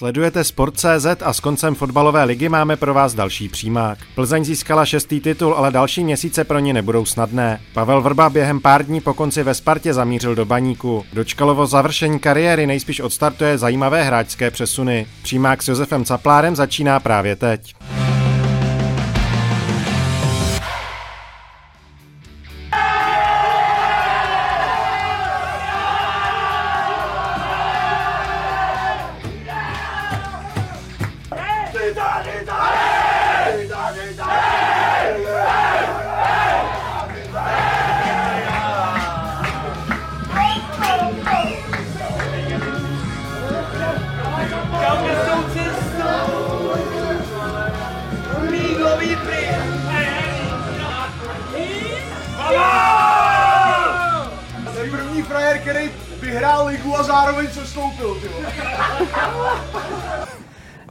Sledujete Sport.cz a s koncem fotbalové ligy máme pro vás další přímák. Plzeň získala šestý titul, ale další měsíce pro ní nebudou snadné. Pavel Vrba během pár dní po konci ve Spartě zamířil do baníku. Dočkalovo završení kariéry nejspíš odstartuje zajímavé hráčské přesuny. Přímák s Josefem Caplárem začíná právě teď.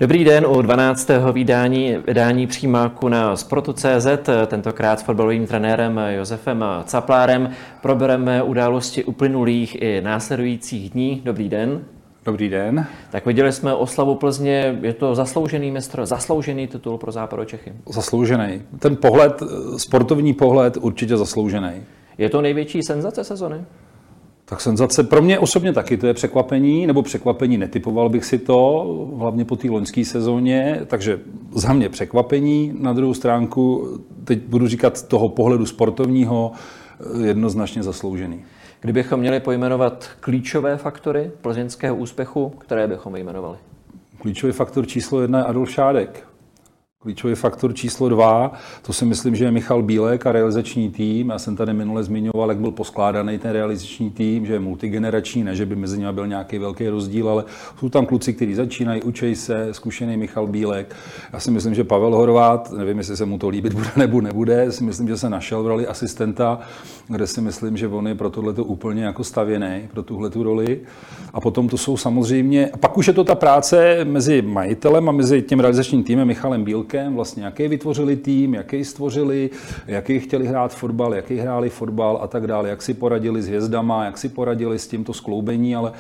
Dobrý den u 12. vydání, vydání přímáku na Sportu.cz, tentokrát s fotbalovým trenérem Josefem Caplárem. Probereme události uplynulých i následujících dní. Dobrý den. Dobrý den. Tak viděli jsme oslavu Plzně, je to zasloužený mistr, zasloužený titul pro Západo Čechy. Zasloužený. Ten pohled, sportovní pohled určitě zasloužený. Je to největší senzace sezony? Tak senzace pro mě osobně taky to je překvapení, nebo překvapení netypoval bych si to, hlavně po té loňské sezóně, takže za mě překvapení. Na druhou stránku, teď budu říkat toho pohledu sportovního, jednoznačně zasloužený. Kdybychom měli pojmenovat klíčové faktory plzeňského úspěchu, které bychom vyjmenovali? Klíčový faktor číslo jedna je Adolf Šádek. Klíčový faktor číslo dva, to si myslím, že je Michal Bílek a realizační tým. Já jsem tady minule zmiňoval, jak byl poskládaný ten realizační tým, že je multigenerační, ne, že by mezi nimi byl nějaký velký rozdíl, ale jsou tam kluci, kteří začínají, učej se, zkušený Michal Bílek. Já si myslím, že Pavel Horvát, nevím, jestli se mu to líbit bude nebo nebude, si myslím, že se našel v roli asistenta, kde si myslím, že on je pro tohle úplně jako stavěný, pro tuhle tu roli. A potom to jsou samozřejmě, a pak už je to ta práce mezi majitelem a mezi tím realizačním týmem Michalem Bílkem, celkem, vlastně jaký vytvořili tým, jaký stvořili, jaký chtěli hrát fotbal, jaký hráli fotbal a tak dále, jak si poradili s hvězdama, jak si poradili s tímto skloubení, ale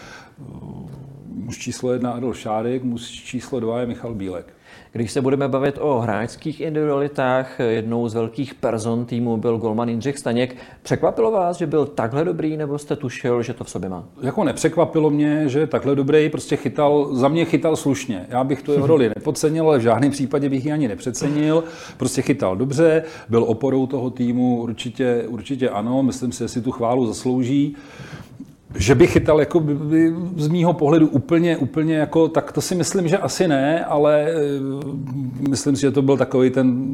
muž číslo jedna Adolf Šárek, muž číslo dva je Michal Bílek. Když se budeme bavit o hráčských individualitách, jednou z velkých person týmu byl golman Jindřich Staněk. Překvapilo vás, že byl takhle dobrý, nebo jste tušil, že to v sobě má? Jako nepřekvapilo mě, že je takhle dobrý, prostě chytal, za mě chytal slušně. Já bych to jeho roli nepodcenil, ale v žádném případě bych ji ani nepřecenil. Prostě chytal dobře, byl oporou toho týmu, určitě, určitě ano, myslím si, že si tu chválu zaslouží. Že by chytal jako by, by, z mýho pohledu úplně, úplně jako, tak to si myslím, že asi ne, ale e, myslím si, že to byl takový ten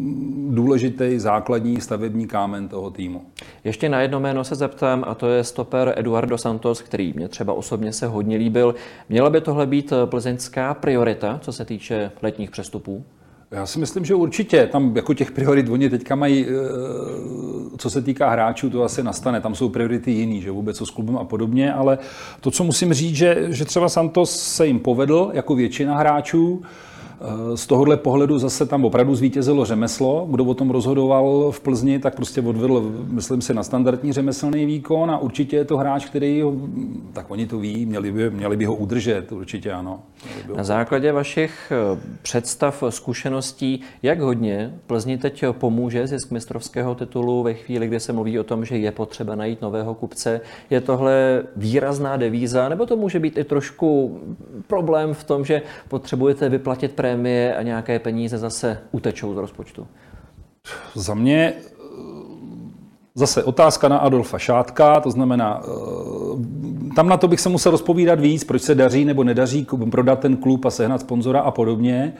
důležitý základní stavební kámen toho týmu. Ještě na jedno jméno se zeptám, a to je stoper Eduardo Santos, který mě třeba osobně se hodně líbil. Měla by tohle být plzeňská priorita, co se týče letních přestupů? Já si myslím, že určitě. Tam jako těch priorit oni teďka mají, co se týká hráčů, to asi nastane. Tam jsou priority jiný, že vůbec co s klubem a podobně, ale to, co musím říct, že, že třeba Santos se jim povedl, jako většina hráčů, z tohohle pohledu zase tam opravdu zvítězilo řemeslo. Kdo o tom rozhodoval v Plzni, tak prostě odvedl, myslím si, na standardní řemeslný výkon a určitě je to hráč, který, ho, tak oni to ví, měli by, měli by ho udržet, určitě ano. Na základě vašich eh, představ, zkušeností, jak hodně Plzni teď pomůže zisk mistrovského titulu ve chvíli, kdy se mluví o tom, že je potřeba najít nového kupce. Je tohle výrazná devíza, nebo to může být i trošku problém v tom, že potřebujete vyplatit prémie a nějaké peníze zase utečou z rozpočtu? Za mě Zase otázka na Adolfa Šátka, to znamená, tam na to bych se musel rozpovídat víc, proč se daří nebo nedaří prodat ten klub a sehnat sponzora a podobně.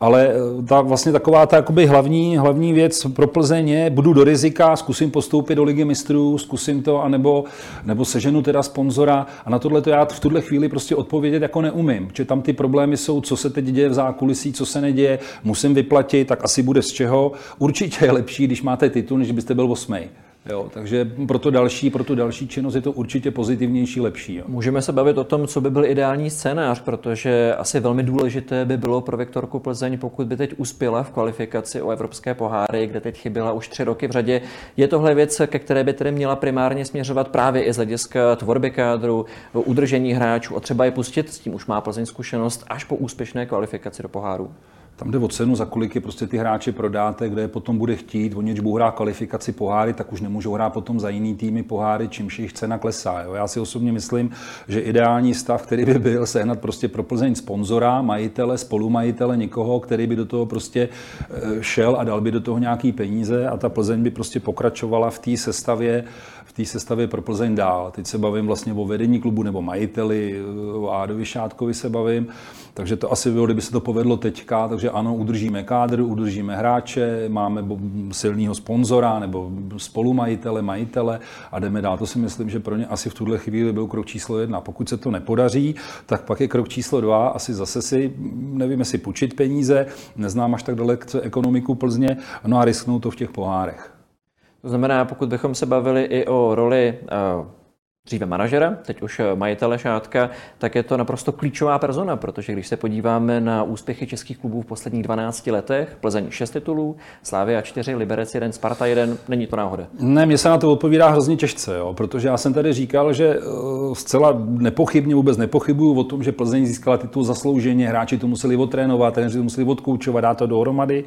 Ale eh, ta vlastně taková ta jakoby hlavní, hlavní věc pro Plzeň je, budu do rizika, zkusím postoupit do ligy mistrů, zkusím to, anebo, nebo seženu teda sponzora. A na tohle to já v tuhle chvíli prostě odpovědět jako neumím. Že tam ty problémy jsou, co se teď děje v zákulisí, co se neděje, musím vyplatit, tak asi bude z čeho. Určitě je lepší, když máte titul, než byste byl osmej. Jo, takže pro to další, pro tu další činnost je to určitě pozitivnější, lepší. Jo. Můžeme se bavit o tom, co by byl ideální scénář, protože asi velmi důležité by bylo pro Viktorku Plzeň, pokud by teď uspěla v kvalifikaci o evropské poháry, kde teď chyběla už tři roky v řadě. Je tohle věc, ke které by tedy měla primárně směřovat právě i z hlediska tvorby kádru, udržení hráčů a třeba je pustit, s tím už má Plzeň zkušenost, až po úspěšné kvalifikaci do poháru. Tam jde o cenu, za kolik je prostě ty hráče prodáte, kde je potom bude chtít. Oni, když budou hrát kvalifikaci poháry, tak už nemůžou hrát potom za jiný týmy poháry, čímž jejich cena klesá. Jo. Já si osobně myslím, že ideální stav, který by byl sehnat prostě pro Plzeň sponzora, majitele, spolumajitele, někoho, který by do toho prostě eh, šel a dal by do toho nějaký peníze a ta Plzeň by prostě pokračovala v té sestavě v té sestavě pro Plzeň dál. Teď se bavím vlastně o vedení klubu nebo majiteli, o Ádovi Šátkovi se bavím, takže to asi bylo, kdyby se to povedlo teďka, takže ano, udržíme kádr, udržíme hráče, máme silného sponzora nebo spolumajitele, majitele a jdeme dál. To si myslím, že pro ně asi v tuhle chvíli byl krok číslo jedna. Pokud se to nepodaří, tak pak je krok číslo dva, asi zase si, nevím, jestli půjčit peníze, neznám až tak daleko ekonomiku Plzně, no a risknout to v těch pohárech. To znamená, pokud bychom se bavili i o roli uh dříve manažera, teď už majitele šátka, tak je to naprosto klíčová persona, protože když se podíváme na úspěchy českých klubů v posledních 12 letech, Plzeň 6 titulů, Slávia 4, Liberec 1, Sparta 1, není to náhoda. Ne, mě se na to odpovídá hrozně těžce, jo, protože já jsem tady říkal, že uh, zcela nepochybně vůbec nepochybuju o tom, že Plzeň získala titul zaslouženě, hráči to museli otrénovat, trenéři to museli odkoučovat, dát to dohromady.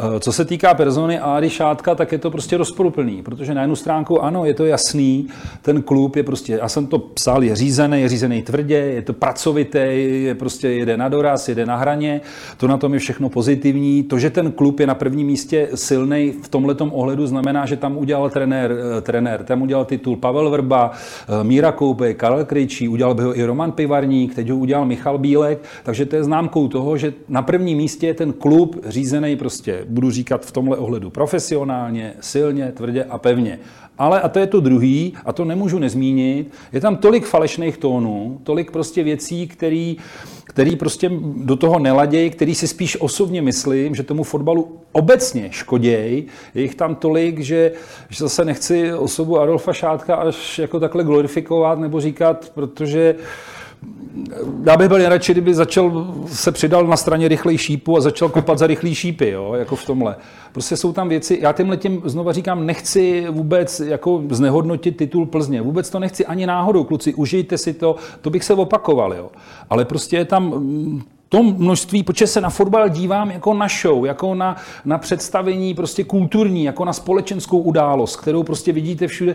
Uh, co se týká persony Ády Šátka, tak je to prostě rozporuplný, protože na jednu stránku ano, je to jasný, ten klub je prostě, já jsem to psal, je řízený, je řízený tvrdě, je to pracovitý, je prostě jede na doraz, jede na hraně, to na tom je všechno pozitivní. To, že ten klub je na prvním místě silný v tomhletom ohledu, znamená, že tam udělal trenér, eh, trenér tam udělal titul Pavel Vrba, eh, Míra Koupej, Karel Krejčí, udělal by ho i Roman Pivarník, teď ho udělal Michal Bílek, takže to je známkou toho, že na prvním místě je ten klub řízený prostě, budu říkat v tomhle ohledu profesionálně, silně, tvrdě a pevně. Ale, a to je to druhý, a to nemůžu nezmínit, je tam tolik falešných tónů, tolik prostě věcí, který, který prostě do toho neladějí, který si spíš osobně myslím, že tomu fotbalu obecně škodějí. Je jich tam tolik, že, že zase nechci osobu Adolfa Šátka až jako takhle glorifikovat nebo říkat, protože já bych byl nejradši, kdyby začal, se přidal na straně rychlej šípu a začal kopat za rychlý šípy, jo, jako v tomhle. Prostě jsou tam věci, já tímhle tím znova říkám, nechci vůbec jako znehodnotit titul Plzně. Vůbec to nechci ani náhodou, kluci, užijte si to, to bych se opakoval, jo. Ale prostě je tam mm, to množství, protože se na fotbal dívám jako na show, jako na, na představení prostě kulturní, jako na společenskou událost, kterou prostě vidíte všude.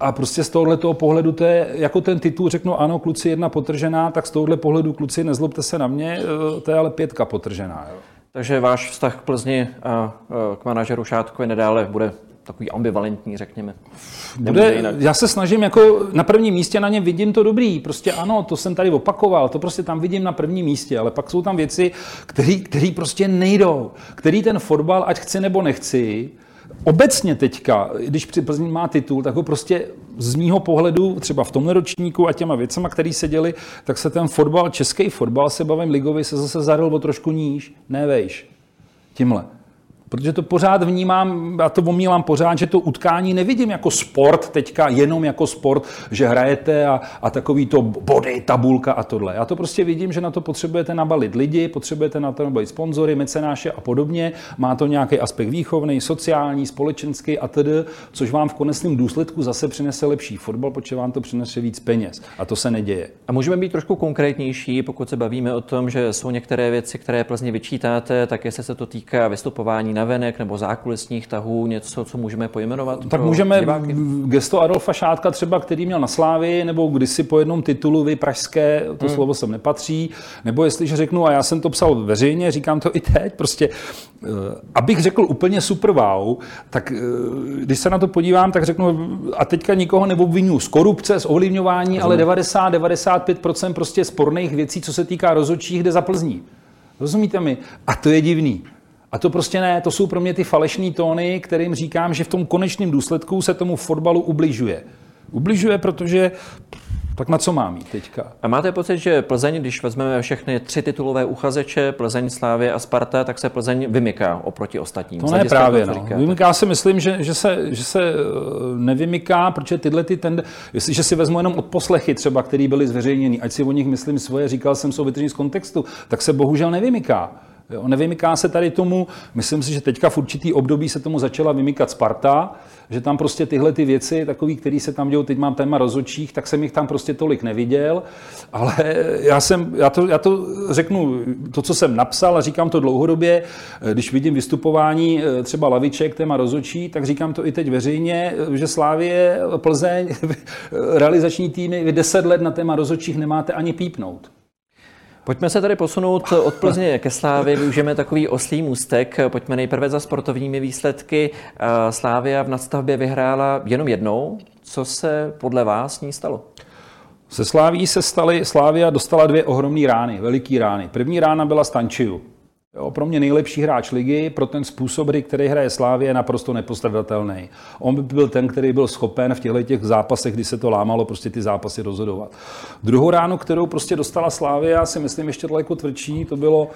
A prostě z tohoto pohledu to je, jako ten titul řeknu, ano, kluci jedna potržená, tak z tohohle pohledu kluci, nezlobte se na mě, eh, to je ale pětka potržená. Jo. Takže váš vztah k Plzni a k manažeru Šátkovi nedále bude takový ambivalentní, řekněme. Bude, já se snažím, jako na prvním místě na něm vidím to dobrý. Prostě ano, to jsem tady opakoval, to prostě tam vidím na prvním místě, ale pak jsou tam věci, které prostě nejdou. Který ten fotbal, ať chci nebo nechci, obecně teďka, když Plzeň má titul, tak ho prostě z mýho pohledu, třeba v tomhle ročníku a těma věcama, které se děly, tak se ten fotbal, český fotbal, se bavím ligový, se zase zaril o trošku níž, ne vejš. Tímhle. Protože to pořád vnímám, já to omílám pořád, že to utkání nevidím jako sport teďka, jenom jako sport, že hrajete a, a takový to body, tabulka a tohle. Já to prostě vidím, že na to potřebujete nabalit lidi, potřebujete na to nabalit sponzory, mecenáše a podobně. Má to nějaký aspekt výchovný, sociální, společenský a tedy, což vám v konečném důsledku zase přinese lepší fotbal, protože vám to přinese víc peněz. A to se neděje. A můžeme být trošku konkrétnější, pokud se bavíme o tom, že jsou některé věci, které Plzně vyčítáte, tak jestli se to týká vystupování navenek nebo zákulisních tahů, něco, co můžeme pojmenovat? Tak můžeme diváky? gesto Adolfa Šátka třeba, který měl na Slávy, nebo kdysi po jednom titulu vy pražské, to hmm. slovo sem nepatří, nebo jestliže řeknu, a já jsem to psal veřejně, říkám to i teď, prostě, eh, abych řekl úplně super wow, tak eh, když se na to podívám, tak řeknu, a teďka nikoho neobvinuju z korupce, z ovlivňování, ale 90-95% prostě sporných věcí, co se týká rozhodčích, jde za Plzní. Rozumíte mi? A to je divný. A to prostě ne, to jsou pro mě ty falešné tóny, kterým říkám, že v tom konečném důsledku se tomu fotbalu ubližuje. Ubližuje, protože Tak na co mám jít teďka? A máte pocit, že Plzeň, když vezmeme všechny tři titulové uchazeče, Plzeň, Slávě a Sparta, tak se Plzeň vymyká oproti ostatním? To ne právě. No. Vymyká se, myslím, že, že, se, že se eh, nevymyká, protože tyhle ty tende, jestliže si vezmu jenom od poslechy třeba, který byly zveřejněny, ať si o nich myslím svoje, říkal jsem, jsou vytržení z kontextu, tak se bohužel nevymyká. Jo, nevymyká se tady tomu, myslím si, že teďka v určitý období se tomu začala vymykat Sparta, že tam prostě tyhle ty věci, takový, které se tam dějou, teď mám téma rozočích, tak jsem jich tam prostě tolik neviděl, ale já, jsem, já, to, já to řeknu, to, co jsem napsal a říkám to dlouhodobě, když vidím vystupování eh, třeba laviček, téma rozočí, tak říkám to i teď veřejně, že Slávě, Plzeň, realizační týmy, vy deset let na téma rozočích nemáte ani pípnout. Pojďme se tady posunout od Plzně ke Slávě. Využijeme takový oslý můstek. Pojďme nejprve za sportovními výsledky. Slávia v nadstavbě vyhrála jenom jednou. Co se podle vás s ní stalo? Se Sláví se staly, Slávia dostala dvě ohromné rány, veliký rány. První rána byla Stančiu. Jo, pro mě nejlepší hráč ligy, pro ten způsob který hraje Slávě, je naprosto nepostradatelný. On by byl ten, který byl schopen v těchto těch zápasech, kdy se to lámalo, prostě ty zápasy rozhodovat. Druhou ránu, kterou prostě dostala Slávě, já si myslím ještě daleko tvrdší, to bylo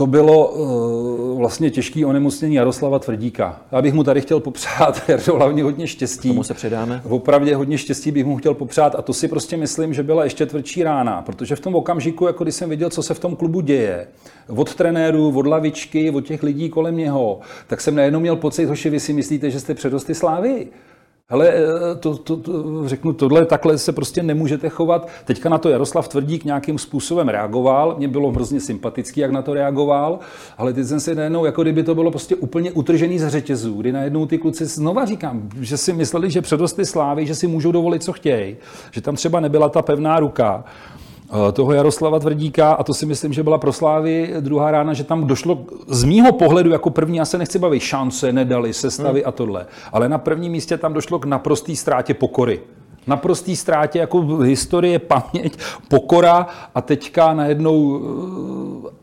to bylo uh, vlastně těžké onemocnění Jaroslava Tvrdíka. Já bych mu tady chtěl popřát Jardo, hlavně hodně štěstí. Tomu se předáme. Opravdu hodně štěstí bych mu chtěl popřát a to si prostě myslím, že byla ještě tvrdší rána, protože v tom okamžiku, jako když jsem viděl, co se v tom klubu děje, od trenérů, od lavičky, od těch lidí kolem něho, tak jsem najednou měl pocit, hoši, vy si myslíte, že jste předosti slávy. Hele, eh, to, to, to, řeknu, tohle takhle se prostě nemůžete chovat. Teďka na to Jaroslav Tvrdík nějakým způsobem reagoval. Mně bylo hrozně sympatický, jak na to reagoval, ale teď jsem si najednou, jako kdyby to bylo prostě úplně utržený z řetězů, kdy najednou ty kluci, znova říkám, že si mysleli, že předosty slávy, že si můžou dovolit, co chtějí, že tam třeba nebyla ta pevná ruka. Eh, toho Jaroslava Tvrdíka a to si myslím, že byla pro Slávy druhá rána, že tam došlo z mýho pohledu jako první, já se nechci bavit, šance nedali, sestavy hmm. a tohle, ale na prvním místě tam došlo k naprosté ztrátě pokory naprostý ztrátě jako historie, paměť, pokora a teďka najednou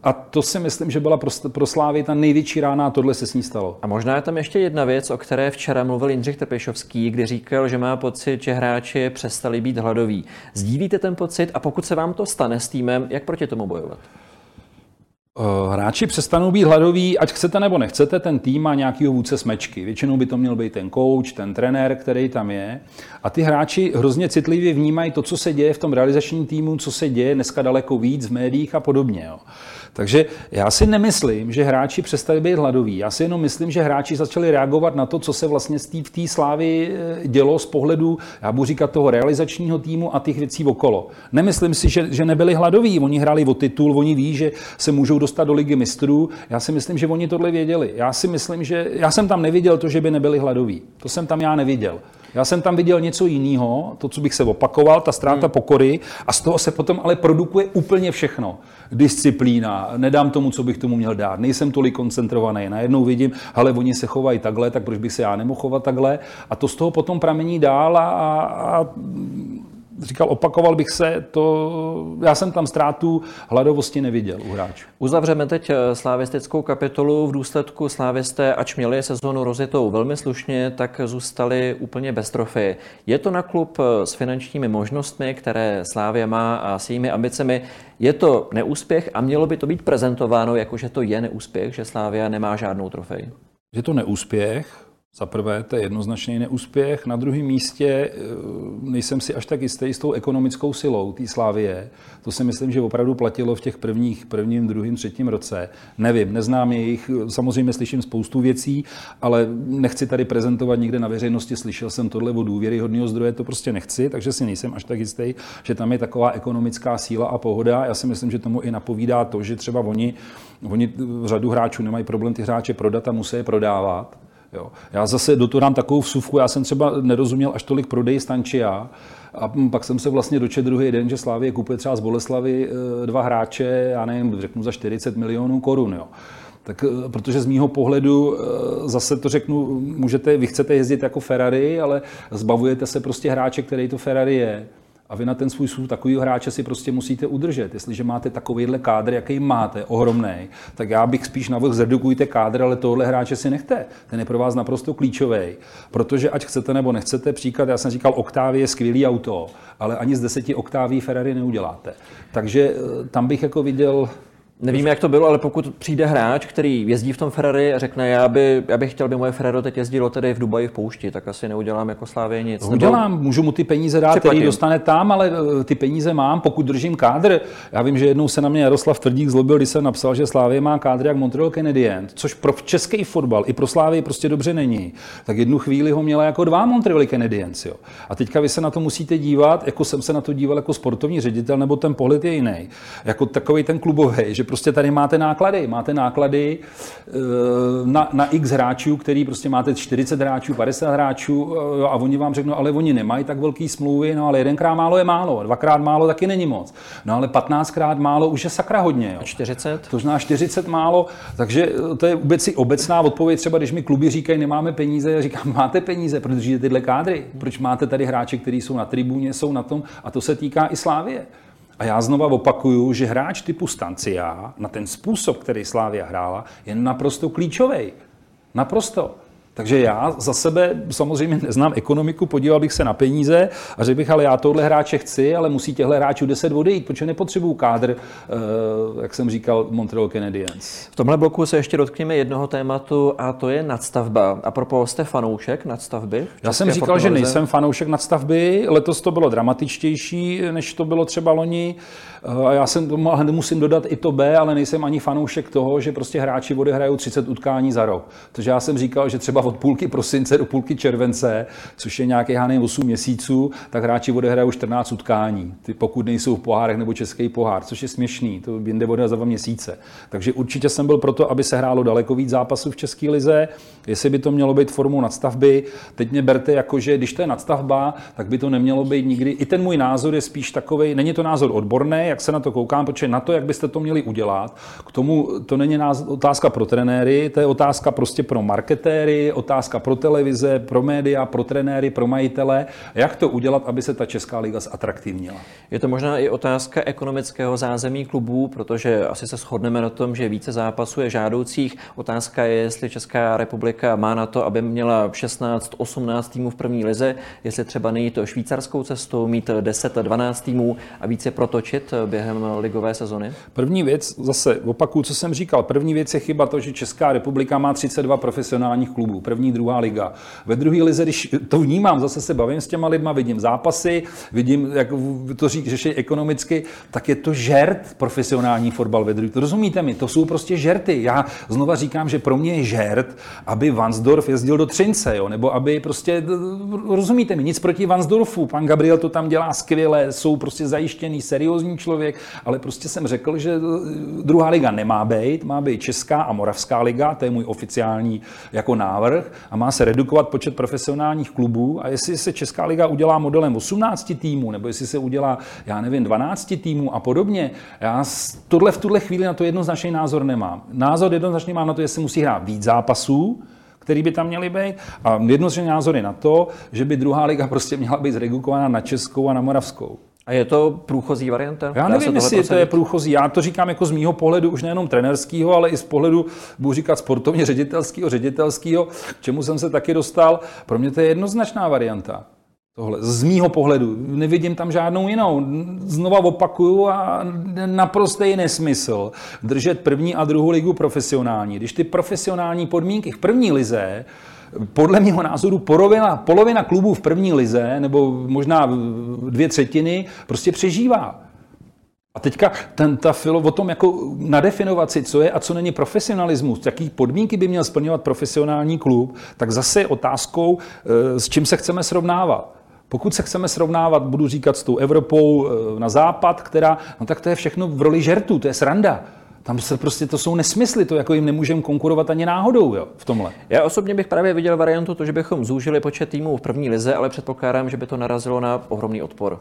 a to si myslím, že byla pro, pro Slávy ta největší rána a tohle se s ní stalo. A možná je tam ještě jedna věc, o které včera mluvil Jindřich Trpešovský, kdy říkal, že má pocit, že hráči přestali být hladoví. Sdílíte ten pocit a pokud se vám to stane s týmem, jak proti tomu bojovat? Eh, hráči přestanou být hladoví, ať chcete nebo nechcete, ten tým má nějakýho vůdce smečky. Většinou by to měl být ten coach, ten trenér, který tam je. A ty hráči hrozně citlivě vnímají to, co se děje v tom realizačním týmu, co se děje dneska daleko víc v médiích a podobně. Jo. Takže já si nemyslím, že hráči přestali být hladoví. Já si jenom myslím, že hráči začali reagovat na to, co se vlastně v té slávy eh, dělo z pohledu, já budu říkat, toho realizačního týmu a těch věcí okolo. Nemyslím si, že, že nebyli hladoví. Oni hráli o titul, oni ví, že se můžou dostat do ligy mistrů. Já si myslím, že oni tohle věděli. Já si myslím, že já jsem tam neviděl to, že by nebyli hladoví. To jsem tam já neviděl. Já jsem tam viděl něco jiného, to, co bych se opakoval, ta ztráta hmm. pokory a z toho se potom ale produkuje úplně všechno. Disciplína, nedám tomu, co bych tomu měl dát, nejsem tolik koncentrovaný, najednou vidím, ale oni se chovají takhle, tak proč bych se já nemohl chovat takhle a to z toho potom pramení dál a, a, a říkal, opakoval bych se, to, já jsem tam ztrátu hladovosti neviděl u hráčů. Uzavřeme teď eh, slavistickou kapitolu. V důsledku slávisté, ač měli sezónu rozjetou velmi slušně, tak zůstali úplně bez trofy. Je to na klub eh, s finančními možnostmi, které Slávě má a s jejími ambicemi. Je to neúspěch a mělo by to být prezentováno jako, že to je neúspěch, že Slávia nemá žádnou trofej? Je to neúspěch, za prvé, to je jednoznačný neúspěch. Na druhém místě eh, nejsem si až tak jistý s tou ekonomickou silou té Slávie. To si myslím, že opravdu platilo v těch prvních, prvním, druhým, třetím roce. Nevím, neznám jejich, samozřejmě slyším spoustu věcí, ale nechci tady prezentovat někde na veřejnosti, slyšel jsem tohle od důvěryhodného zdroje, to prostě nechci, takže si nejsem až tak jistý, že tam je taková ekonomická síla a pohoda. Já si myslím, že tomu i napovídá to, že třeba oni, oni řadu hráčů nemají problém ty hráče prodat a musí je prodávat Jo. Já zase do toho dám takovou vsuvku, já jsem třeba nerozuměl až tolik prodej Stančia, a pak jsem se vlastně dočet druhý den, že Slávě kupuje třeba z Boleslavy eh, dva hráče, já nevím, řeknu za 40 milionů korun. Jo. Tak, eh, protože z mýho pohledu, eh, zase to řeknu, můžete, vy chcete jezdit jako Ferrari, ale zbavujete se prostě hráče, který to Ferrari je. A vy na ten svůj svůj takový hráče si prostě musíte udržet. Jestliže máte takovýhle kádr, jaký máte, ohromný, tak já bych spíš navrhl zredukujte kádr, ale tohle hráče si nechte. Ten je pro vás naprosto klíčový. Protože ať chcete nebo nechcete, příklad, já jsem říkal, Octavia je skvělý auto, ale ani z deseti Octavii Ferrari neuděláte. Takže eh, tam bych jako viděl Nevím, jak to bylo, ale pokud přijde hráč, který jezdí v tom Ferrari a řekne, já, by, já bych chtěl, aby moje Ferrari teď jezdilo tedy v Dubaji v poušti, tak asi neudělám jako Slávě nic. No, udělám, můžu mu ty peníze dát, který dostane tam, ale eh, ty peníze mám, pokud držím kádr. Já vím, že jednou se na mě Jaroslav Tvrdík zlobil, když jsem napsal, že Slávě má kádr jak Montreal Canadiens, což pro český fotbal i pro Slávě prostě dobře není. Tak jednu chvíli ho měla jako dva Montreal Canadiens. Jo. A teďka vy se na to musíte dívat, jako jsem se na to díval jako sportovní ředitel, nebo ten pohled je jiný. Jako takový ten klubový, že prostě tady máte náklady. Máte náklady eh, na, na x hráčů, který prostě máte 40 hráčů, 50 hráčů eh, a oni vám řeknou, ale oni nemají tak velký smlouvy, no ale jedenkrát málo je málo, dvakrát málo taky není moc. No ale 15krát málo už je sakra hodně. Jo. A 40? To znamená 40 málo, takže eh, to je vůbec obecná odpověď. Třeba když mi kluby říkají, nemáme peníze, já říkám, máte peníze, protože tyhle kádry. Proč máte tady hráče, kteří jsou na tribuně, jsou na tom, a to se týká i Slávě. A já znova opakuju, že hráč typu Stancia na ten způsob, který Slávia hrála, je naprosto klíčový. Naprosto. Takže já za sebe samozřejmě neznám ekonomiku, podíval bych se na peníze a řekl bych, ale já tohle hráče chci, ale musí těchto hráčů 10 odejít, protože nepotřebuju kádr, eh, jak jsem říkal, Montreal Canadiens. V tomhle bloku se ještě dotkněme jednoho tématu a to je nadstavba. A propos jste fanoušek nadstavby? Já jsem říkal, že nejsem fanoušek nadstavby, letos to bylo dramatičtější, než to bylo třeba loni. A já jsem musím dodat i to B, ale nejsem ani fanoušek toho, že prostě hráči odehrajou 30 utkání za rok. Takže já jsem říkal, že třeba od půlky prosince do půlky července, což je nějaký hány 8 měsíců, tak hráči odehrajou 14 utkání, ty pokud nejsou v pohárech nebo český pohár, což je směšný, to jinde odehrá za dva měsíce. Takže určitě jsem byl proto, aby se hrálo daleko víc zápasů v České lize, jestli by to mělo být formou nadstavby. Teď mě berte jako, že když to je nadstavba, tak by to nemělo být nikdy. I ten můj názor je spíš takový, není to názor odborný, jak se na to koukám, protože na to, jak byste to měli udělat, k tomu to není otázka pro trenéry, to je otázka prostě pro marketéry, otázka pro televize, pro média, pro trenéry, pro majitele, jak to udělat, aby se ta Česká liga zatraktivnila. Je to možná i otázka ekonomického zázemí klubů, protože asi se shodneme na tom, že více zápasů je žádoucích. Otázka je, jestli Česká republika má na to, aby měla 16-18 týmů v první lize, jestli třeba nejít to švýcarskou cestou, mít 10-12 týmů a více protočit během ligové sezony? První věc, zase opakuju, co jsem říkal, první věc je chyba to, že Česká republika má 32 profesionálních klubů, první, druhá liga. Ve druhé lize, když to vnímám, zase se bavím s těma lidma, vidím zápasy, vidím, jak to řík, řeší ekonomicky, tak je to žert profesionální fotbal ve druhé. Rozumíte mi, to jsou prostě žerty. Já znova říkám, že pro mě je žert, aby Vansdorf jezdil do Třince, jo? nebo aby prostě, rozumíte mi, nic proti Vansdorfu, pan Gabriel to tam dělá skvěle, jsou prostě zajištěný, seriózní člověk, ale prostě jsem řekl, že druhá liga nemá být, má být Česká a Moravská liga, to je můj oficiální jako návrh a má se redukovat počet profesionálních klubů a jestli se Česká liga udělá modelem 18 týmů, nebo jestli se udělá, já nevím, 12 týmů a podobně, já tohle v tuhle chvíli na to jednoznačný názor nemám. Názor jednoznačně mám na to, jestli musí hrát víc zápasů, který by tam měly být. A jednoznačný názor je na to, že by druhá liga prostě měla být zredukovaná na Českou a na Moravskou. A je to průchozí varianta? Já nevím, jestli to je průchozí. Já to říkám jako z mýho pohledu už nejenom trenerského, ale i z pohledu, budu říkat, sportovně ředitelského, ředitelského, k čemu jsem se taky dostal. Pro mě to je jednoznačná varianta. Tohle. Z mýho pohledu. Nevidím tam žádnou jinou. Znova opakuju a naprostý nesmysl držet první a druhou ligu profesionální. Když ty profesionální podmínky v první lize podle mého názoru polovina, polovina klubů v první lize, nebo možná dvě třetiny, prostě přežívá. A teďka ten, ta filo o tom, jako nadefinovat si, co je a co není profesionalismus, jaký podmínky by měl splňovat profesionální klub, tak zase je otázkou, eh, s čím se chceme srovnávat. Pokud se chceme srovnávat, budu říkat s tou Evropou eh, na západ, která, no tak to je všechno v roli žertu, to je sranda. Tam se prostě to jsou nesmysly, to jako jim nemůžeme konkurovat ani náhodou jo, v tomhle. Já osobně bych právě viděl variantu to, že bychom zúžili počet týmů v první lize, ale předpokládám, že by to narazilo na ohromný odpor.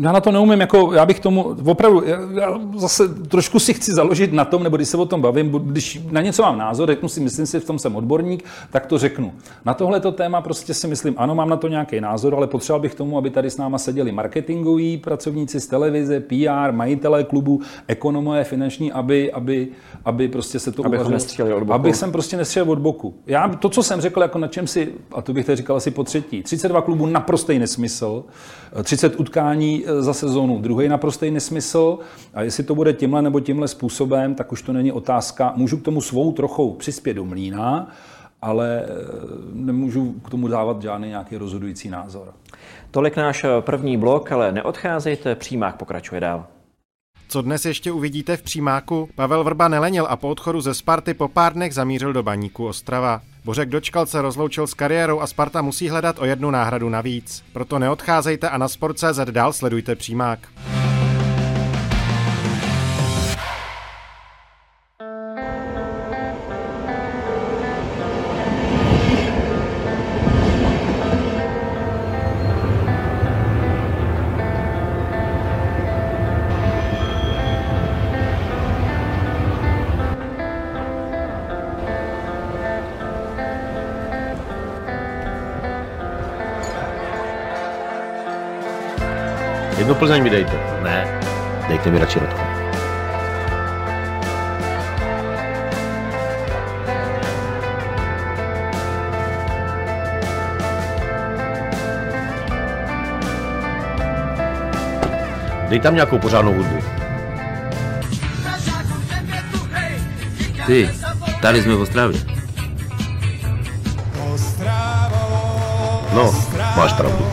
Já na to neumím, jako já bych tomu opravdu, já, já zase trošku si chci založit na tom, nebo když se o tom bavím, když na něco mám názor, řeknu si, myslím si, v tom jsem odborník, tak to řeknu. Na tohleto téma prostě si myslím, ano, mám na to nějaký názor, ale potřeboval bych tomu, aby tady s náma seděli marketingoví pracovníci z televize, PR, majitelé klubu, ekonomové, finanční, aby, aby, aby prostě se to uvařilo. Aby jsem prostě nestřelil od boku. Já to, co jsem řekl, jako na čem si, a to bych teď říkal asi po třetí, 32 klubů naprostý nesmysl, 30 utkání e, za sezónu, druhý naprostý nesmysl. A jestli to bude tímhle nebo tímhle způsobem, tak už to není otázka. Můžu k tomu svou trochou přispět do mlína, ale e, nemůžu k tomu dávat žádný nějaký rozhodující názor. Tolik náš e, první blok, ale neodcházejte, přímák pokračuje dál. Co dnes ještě uvidíte v přímáku? Pavel Vrba nelenil a po odchodu ze Sparty po pár dnech zamířil do baníku Ostrava. Bořek Dočkal se rozloučil s kariérou a Sparta musí hledat o jednu náhradu navíc. Proto neodcházejte a na Sport.cz dál sledujte přímák. Plzeň mi dejte. Ne, dejte mi radši Radko. Dej tam nějakou pořádnou hudbu. Ty, tady jsme v Ostravě. No, máš pravdu.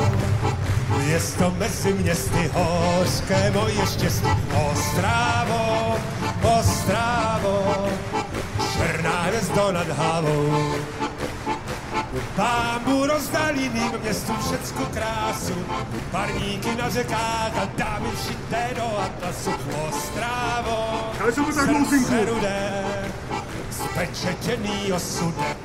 Město mezi městy, hořké moje štěstí. Ostrávo, Ostrávo, černá hvězdo nad hlavou. Pámu rozdal jiným městu všecku krásu, parníky na řekách a dámy všité do atlasu. Ostrávo, Ale co to tak dlouzinku? rudé, spečetěný osudem.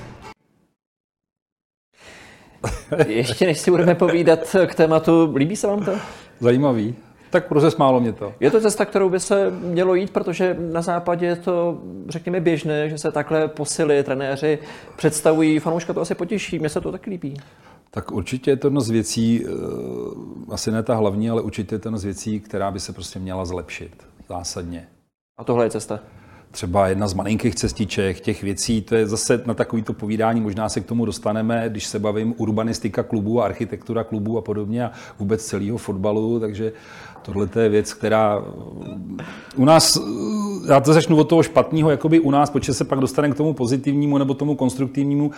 Ještě než si budeme povídat k tématu, líbí se vám to? Zajímavý. Tak rozesmálo mě to. Je to cesta, kterou by se mělo jít, protože na západě je to, řekněme, běžné, že se takhle posily trenéři představují. Fanouška to asi potěší, mně se to tak líbí. Tak určitě je to jedno z věcí, eh, asi ne ta hlavní, ale určitě je to jedno z věcí, která by se prostě měla zlepšit zásadně. A tohle je cesta. Třeba jedna z malinkých cestiček, těch věcí, to je zase na takovýto povídání, možná se k tomu dostaneme, když se bavím urbanistika klubů a architektura klubů a podobně a vůbec celého fotbalu, takže tohle je věc, která u nás, já to začnu od toho špatného, jakoby u nás, protože se pak dostaneme k tomu pozitivnímu nebo tomu konstruktivnímu,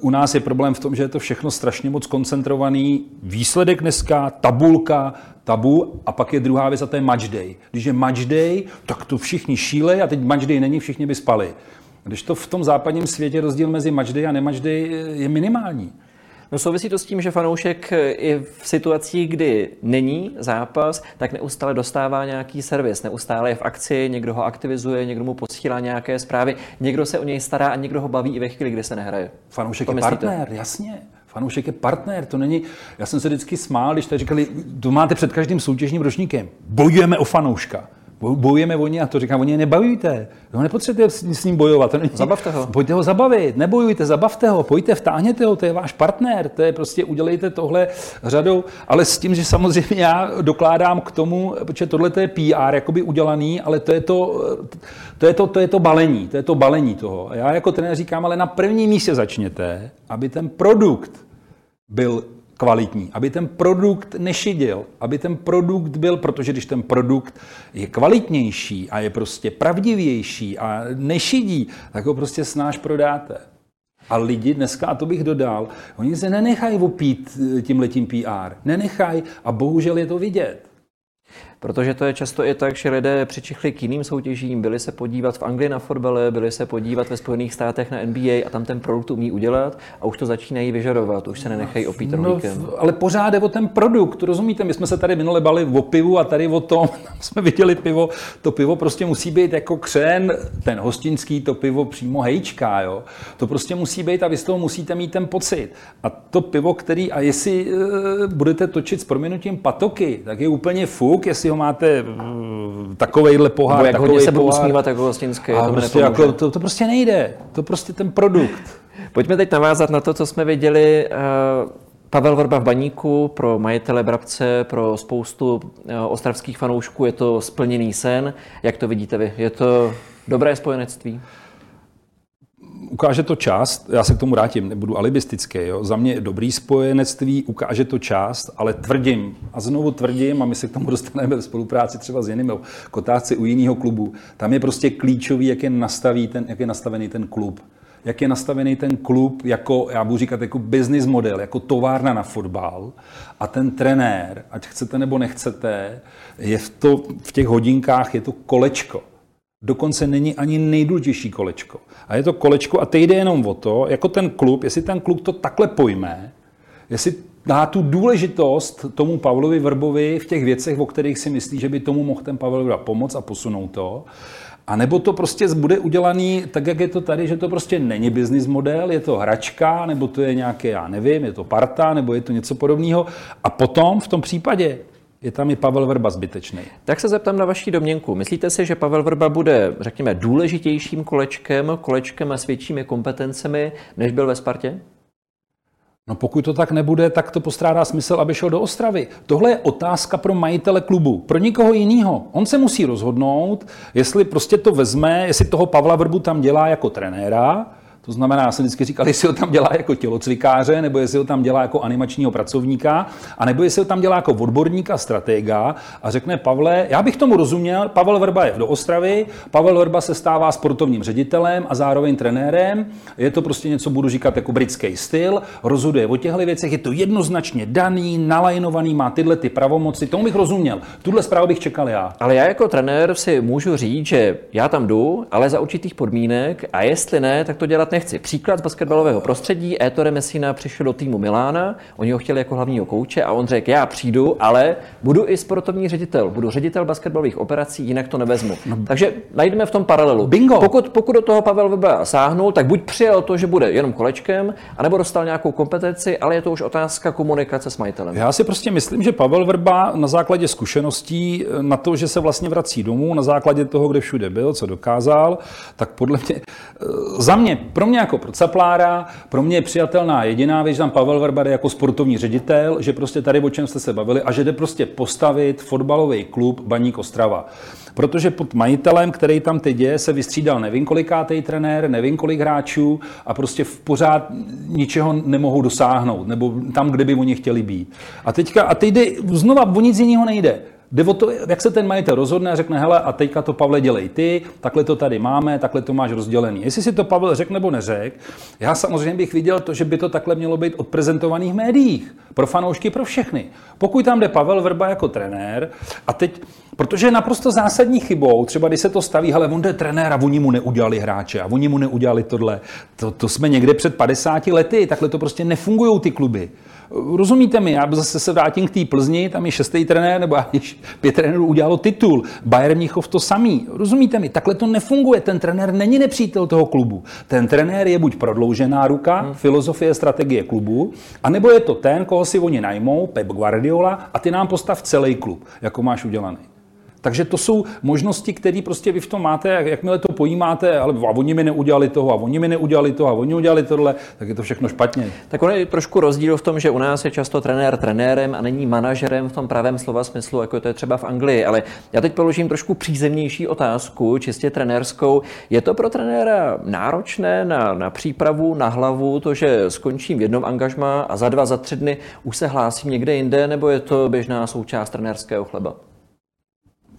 u nás je problém v tom, že je to všechno strašně moc koncentrovaný. Výsledek dneska, tabulka, tabu a pak je druhá věc a to je match day. Když je match day, tak to všichni šílej a teď match day není, všichni by spali. Když to v tom západním světě rozdíl mezi match day a nematch day je minimální. No souvisí to s tím, že fanoušek i v situacích, kdy není zápas, tak neustále dostává nějaký servis, neustále je v akci, někdo ho aktivizuje, někdo mu posílá nějaké zprávy, někdo se o něj stará a někdo ho baví i ve chvíli, kdy se nehraje. Fanoušek To je myslíte? partner, jasně. Fanoušek je partner, to není... Já jsem se vždycky smál, když tady říkali, to máte před každým soutěžním ročníkem. Bojujeme o fanouška. Bo- Bojujeme o ně a to říkám, oni je nebavíte. No nepotřebujete s s ním bojovat. To není... Zabavte ho. Pojďte ho zabavit, nebojujte, zabavte ho, pojďte, vtáhněte ho, to je váš partner, to je prostě udělejte tohle řadou, ale s tím, že samozřejmě já dokládám k tomu, protože tohle to je PR jakoby udělaný, ale to je to, to je to, to je to balení, to je to balení toho. A já jako trenér říkám, ale na prvním místě začněte, aby ten produkt byl kvalitní, aby ten produkt nešidil, aby ten produkt byl, protože když ten produkt je kvalitnější a je prostě pravdivější a nešidí, tak ho prostě snáš prodáte. A lidi dneska, a to bych dodal, oni se nenechají opít tím letím PR. Nenechají a bohužel je to vidět. Protože to je často i tak, že lidé přičichli k jiným soutěžím, byli se podívat v Anglii na fotbale, byli se podívat ve Spojených státech na NBA a tam ten produkt umí udělat a už to začínají vyžadovat, už se nenechají opít No, ale pořád je o ten produkt, rozumíte? My jsme se tady minule bali o pivu a tady o tom, tam jsme viděli pivo. To pivo prostě musí být jako křen, ten hostinský, to pivo přímo hejčká, jo? To prostě musí být a vy z toho musíte mít ten pocit. A to pivo, který, a jestli e, budete točit s proměnutím patoky, tak je úplně fuk, jestli ho máte takovejhle pohár, jak hodně se budu usmívat jako hostinský, to mi prostě nepomůže. jako, to, to prostě nejde. To prostě ten produkt. Pojďme teď navázat na to, co jsme viděli. eh, Pavel Vrba v Baníku, pro majitele Brabce, pro spoustu eh, ostravských fanoušků je to splněný sen. Jak to vidíte vy? Je to dobré spojenectví? Ukáže to část, já se k tomu vrátím, nebudu alibistický, jo. za mě je dobrý spojenectví, ukáže to část, ale tvrdím a znovu tvrdím, a my se k tomu dostaneme ve spolupráci třeba s jinými kotáci u jiného klubu, tam je prostě klíčový, jak je, nastaví ten, jak je nastavený ten klub. Jak je nastavený ten klub jako, já budu říkat, jako business model, jako továrna na fotbal a ten trenér, ať chcete nebo nechcete, je v, to, v těch hodinkách je to kolečko. Dokonce není ani nejdůležitější kolečko. A je to kolečko a teď jde jenom o to, jako ten klub, jestli ten klub to takhle pojme, jestli dá tu důležitost tomu Pavlovi Vrbovi v těch věcech, o kterých si myslí, že by tomu mohl ten Pavel Vrba pomoct a posunout to, a nebo to prostě bude udělaný tak, jak je to tady, že to prostě není business model, je to hračka, nebo to je nějaké, já nevím, je to parta, nebo je to něco podobného. A potom v tom případě je tam i Pavel Vrba zbytečný. Tak se zeptám na vaší domněnku. Myslíte si, že Pavel Vrba bude, řekněme, důležitějším kolečkem, kolečkem a s většími kompetencemi, než byl ve Spartě? No pokud to tak nebude, tak to postrádá smysl, aby šel do Ostravy. Tohle je otázka pro majitele klubu, pro nikoho jiného. On se musí rozhodnout, jestli prostě to vezme, jestli toho Pavla Vrbu tam dělá jako trenéra, to znamená, já jsem vždycky říkal, jestli ho tam dělá jako tělocvikáře, nebo jestli ho tam dělá jako animačního pracovníka, a nebo jestli ho tam dělá jako odborníka, stratega a řekne Pavle, já bych tomu rozuměl, Pavel Vrba je do Ostravy, Pavel Vrba se stává sportovním ředitelem a zároveň trenérem, je to prostě něco, budu říkat jako britský styl, rozhoduje o těchto věcech, je to jednoznačně daný, nalajnovaný, má tyhle ty pravomoci, tomu bych rozuměl. Tuhle zprávu bych čekal já. Ale já jako trenér si můžu říct, že já tam jdu, ale za určitých podmínek a jestli ne, tak to dělat nechci. Příklad z basketbalového prostředí. Ettore Messina přišel do týmu Milána, oni ho chtěli jako hlavního kouče a on řekl, já přijdu, ale budu i sportovní ředitel, budu ředitel basketbalových operací, jinak to nevezmu. No. Takže najdeme v tom paralelu. Bingo. Pokud, pokud do toho Pavel Vrba sáhnul, tak buď přijel to, že bude jenom kolečkem, anebo dostal nějakou kompetenci, ale je to už otázka komunikace s majitelem. Já si prostě myslím, že Pavel Vrba na základě zkušeností, na to, že se vlastně vrací domů, na základě toho, kde všude byl, co dokázal, tak podle mě, za mě, pro mě jako pro Caplára, pro mě je přijatelná jediná věc, že tam Pavel Vrba jde jako sportovní ředitel, že prostě tady o čem jste se bavili a že jde prostě postavit fotbalový klub Baník Ostrava. Protože pod majitelem, který tam teď je, se vystřídal nevím kolikátej trenér, nevím kolik hráčů a prostě v pořád ničeho nemohou dosáhnout, nebo tam, kde by oni chtěli být. A teďka, a teď jde, znova o nic jiného nejde. Jde o to, jak se ten majitel rozhodne a řekne, hele, a teďka to Pavle dělej ty, takhle to tady máme, takhle to máš rozdělený. Jestli si to Pavel řekne nebo neřek, já samozřejmě bych viděl to, že by to takhle mělo být odprezentovaných médiích. Pro fanoušky, pro všechny. Pokud tam jde Pavel Vrba jako trenér, a teď, protože je naprosto zásadní chybou, třeba když se to staví, hele, on jde trenér a oni mu neudělali hráče a oni mu neudělali tohle. To, to jsme někde před 50 lety, takhle to prostě nefungují ty kluby. Rozumíte mi, já zase se vrátím k té Plzni, tam je šestý trenér, nebo již pět trenérů udělalo titul. Bayern Mnichov to samý. Rozumíte mi, takhle to nefunguje. Ten trenér není nepřítel toho klubu. Ten trenér je buď prodloužená ruka, hmm. filozofie, strategie klubu, anebo je to ten, koho si oni najmou, Pep Guardiola, a ty nám postav celý klub, jako máš udělaný. Takže to jsou možnosti, které prostě vy v tom máte, jak, jakmile to pojímáte, ale a oni mi neudělali toho, a oni mi neudělali toho, a oni udělali tohle, tak je to všechno špatně. Tak on je trošku rozdíl v tom, že u nás je často trenér trenérem a není manažerem v tom pravém slova smyslu, jako to je třeba v Anglii. Ale já teď položím trošku přízemnější otázku, čistě trenérskou. Je to pro trenéra náročné na, na přípravu, na hlavu, to, že skončím v jednom angažmá a za dva, za tři dny už se hlásím někde jinde, nebo je to běžná součást trenérského chleba?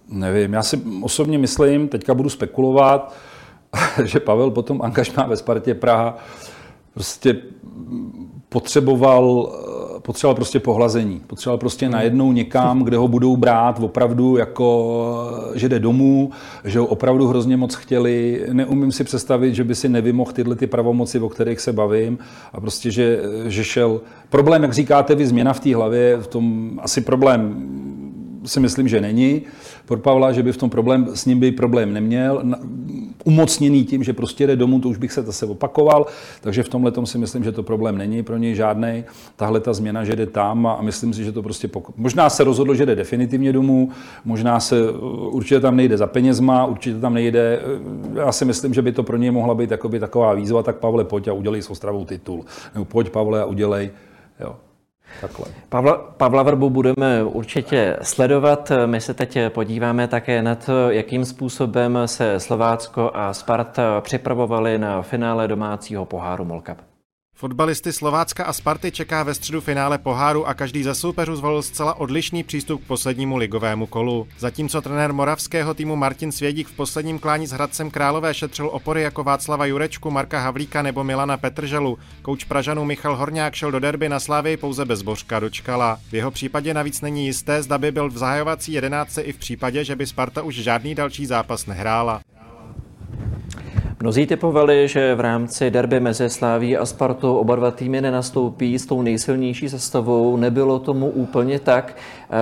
Nevím, já si osobně myslím, teďka budu spekulovat, že Pavel potom angažmá ve Spartě Praha prostě potřeboval, potřeboval prostě pohlazení. Potřeboval prostě najednou někam, kde ho budou brát opravdu jako, že jde domů, že ho opravdu hrozně moc chtěli. Neumím si představit, že by si nevymohl tyhle ty pravomoci, o kterých se bavím. A prostě, že, že šel... Problém, jak říkáte vy, změna v té hlavě, v tom asi problém si myslím, že není pro Pavla, že by v tom problém, s ním by problém neměl. Umocněný tím, že prostě jde domů, to už bych se zase opakoval, takže v tomhle si myslím, že to problém není pro něj žádný. Tahle ta změna, že jde tam a myslím si, že to prostě pok- Možná se rozhodl, že jde definitivně domů, možná se určitě tam nejde za penězma, určitě tam nejde. Já si myslím, že by to pro něj mohla být taková výzva, tak Pavle, pojď a udělej s Ostravou titul. Nebo pojď Pavle a udělej. Jo. Takhle. Pavla, Pavla Vrbu budeme určitě sledovat. My se teď podíváme také na to, jakým způsobem se Slovácko a Sparta připravovali na finále domácího poháru Molkap. Fotbalisty Slovácka a Sparty čeká ve středu finále poháru a každý ze soupeřů zvolil zcela odlišný přístup k poslednímu ligovému kolu. Zatímco trenér moravského týmu Martin Svědík v posledním klání s Hradcem Králové šetřil opory jako Václava Jurečku, Marka Havlíka nebo Milana Petrželu, kouč Pražanů Michal Horňák šel do derby na Slávy pouze bez Božka dočkala. V jeho případě navíc není jisté, zda by byl v zahajovací jedenáctce i v případě, že by Sparta už žádný další zápas nehrála. Mnozí typovali, že v rámci derby mezi Sláví a Spartou oba dva týmy nenastoupí s tou nejsilnější sestavou. Nebylo tomu úplně tak. Eh,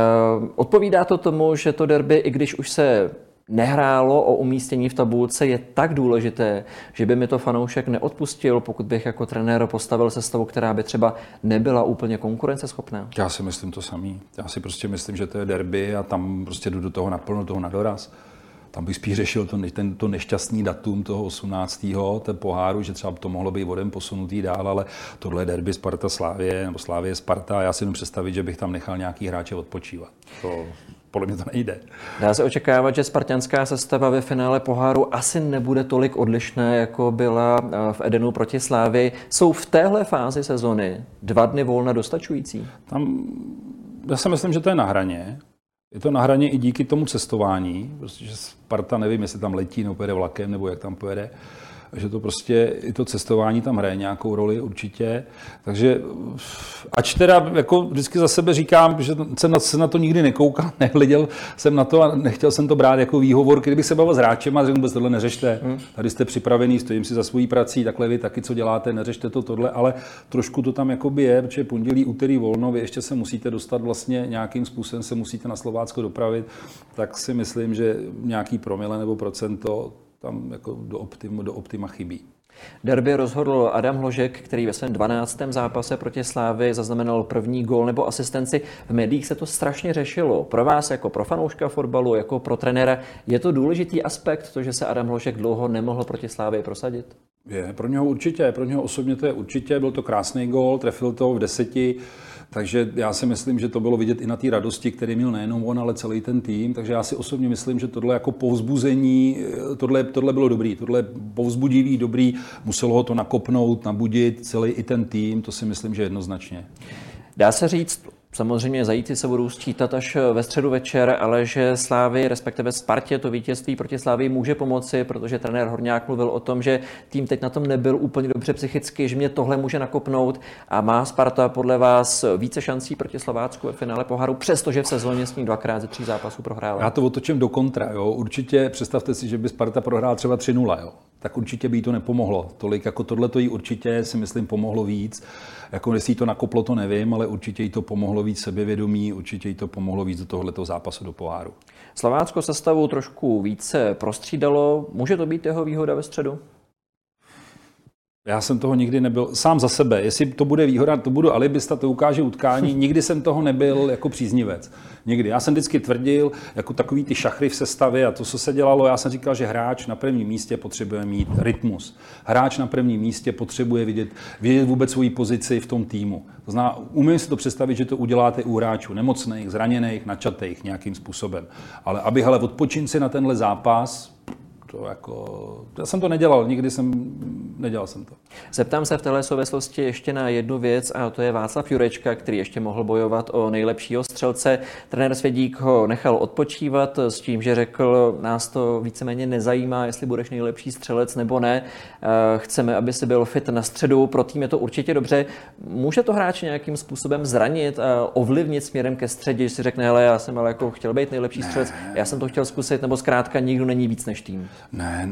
odpovídá to tomu, že to derby, i když už se nehrálo o umístění v tabulce, je tak důležité, že by mi to fanoušek neodpustil, pokud bych jako trenér postavil sestavu, která by třeba nebyla úplně konkurenceschopná? Já si myslím to samý. Já si prostě myslím, že to je derby a tam prostě jdu do toho naplno, toho na doraz tam bych spíš řešil to, ten, to nešťastný datum toho 18. ten poháru, že třeba to mohlo být vodem posunutý dál, ale tohle je derby Sparta Slávě, nebo Slávě Sparta a já si jenom představit, že bych tam nechal nějaký hráče odpočívat. To, podle mě to nejde. Dá se očekávat, že spartianská sestava ve finále poháru asi nebude tolik odlišná, jako byla eh, v Edenu proti Slávy. Jsou v téhle fázi sezony dva dny volna dostačující? Tam, já si myslím, že to je na hraně. Je to na hraně i díky tomu cestování, protože Sparta nevím, jestli tam letí nebo pojede vlakem, nebo jak tam pojede že to prostě, i to cestování tam hraje nějakou roli určitě. Takže ač teda jako vždycky za sebe říkám, že jsem na, se na to nikdy nekoukal, nehleděl jsem na to a nechtěl jsem to brát jako výhovor, kdybych se bavil s hráčem a řekl vůbec tohle neřešte. Hmm. Tady jste připravený, stojím si za svojí prací, takhle vy taky, co děláte, neřešte to tohle, ale trošku to tam jakoby je, protože pondělí, úterý volno, vy ještě se musíte dostat vlastně nějakým způsobem, se musíte na Slovácko dopravit, tak si myslím, že nějaký promile nebo procento tam jako do, optim, do optima chybí. Derby rozhodl Adam Hložek, který ve svém 12. zápase proti Slávy zaznamenal první gól nebo asistenci. V médiích se to strašně řešilo. Pro vás jako pro fanouška fotbalu, jako pro trenéra, je to důležitý aspekt, to, že se Adam Hložek dlouho nemohl proti Slávy prosadit? Je, pro něho určitě, pro něho osobně to je určitě, byl to krásný gól, trefil to v deseti, takže já si myslím, že to bylo vidět i na té radosti, který měl nejenom on, ale celý ten tým. Takže já si osobně myslím, že tohle jako povzbuzení, tohle, tohle bylo dobrý, tohle povzbudivý, dobrý, muselo ho to nakopnout, nabudit celý i ten tým, to si myslím, že jednoznačně. Dá se říct, Samozřejmě zajíci se budou sčítat až ve středu večer, ale že Slávy, respektive Spartě, to vítězství proti Slávy může pomoci, protože trenér Horňák mluvil o tom, že tým teď na tom nebyl úplně dobře psychicky, že mě tohle může nakopnout a má Sparta podle vás více šancí proti Slovácku ve finále poháru, přestože v sezóně s ní dvakrát ze tří zápasů prohrála. Já to otočím do kontra. Jo. Určitě představte si, že by Sparta prohrála třeba 3-0. Jo. Tak určitě by jí to nepomohlo. Tolik jako tohle to jí určitě si myslím pomohlo víc. Jako jestli to nakoplo, to nevím, ale určitě jí to pomohlo víc sebevědomí, určitě jí to pomohlo víc do tohoto zápasu do poháru. Slovácko sestavu trošku více prostřídalo. Může to být jeho výhoda ve středu? Já jsem toho nikdy nebyl sám za sebe. Jestli to bude výhoda, to budu alibista, to ukáže utkání. Nikdy jsem toho nebyl jako příznivec. Nikdy. Já jsem vždycky tvrdil, jako takový ty šachry v sestavě a to, co se dělalo, já jsem říkal, že hráč na prvním místě potřebuje mít rytmus. Hráč na prvním místě potřebuje vidět, vidět vůbec svoji pozici v tom týmu. To znamená, umím si to představit, že to uděláte u hráčů nemocných, zraněných, načatých nějakým způsobem. Ale aby hele odpočinci na tenhle zápas, To jako, já jsem to nedělal, nikdy jsem, nedělal jsem to. Zeptám se v téhle souvislosti ještě na jednu věc a to je Václav Jurečka, který ještě mohl bojovat o nejlepšího střelce. Trenér Svědík ho nechal odpočívat s tím, že řekl, nás to víceméně nezajímá, jestli budeš nejlepší střelec nebo ne. Eh, chceme, aby si byl fit na středu, pro tým je to určitě dobře. Může to hráč nějakým způsobem zranit a ovlivnit směrem ke středě, že si řekne, hele, já jsem ale jako chtěl být nejlepší střelec, já jsem to chtěl zkusit, nebo zkrátka nikdo není víc než tým. Ne,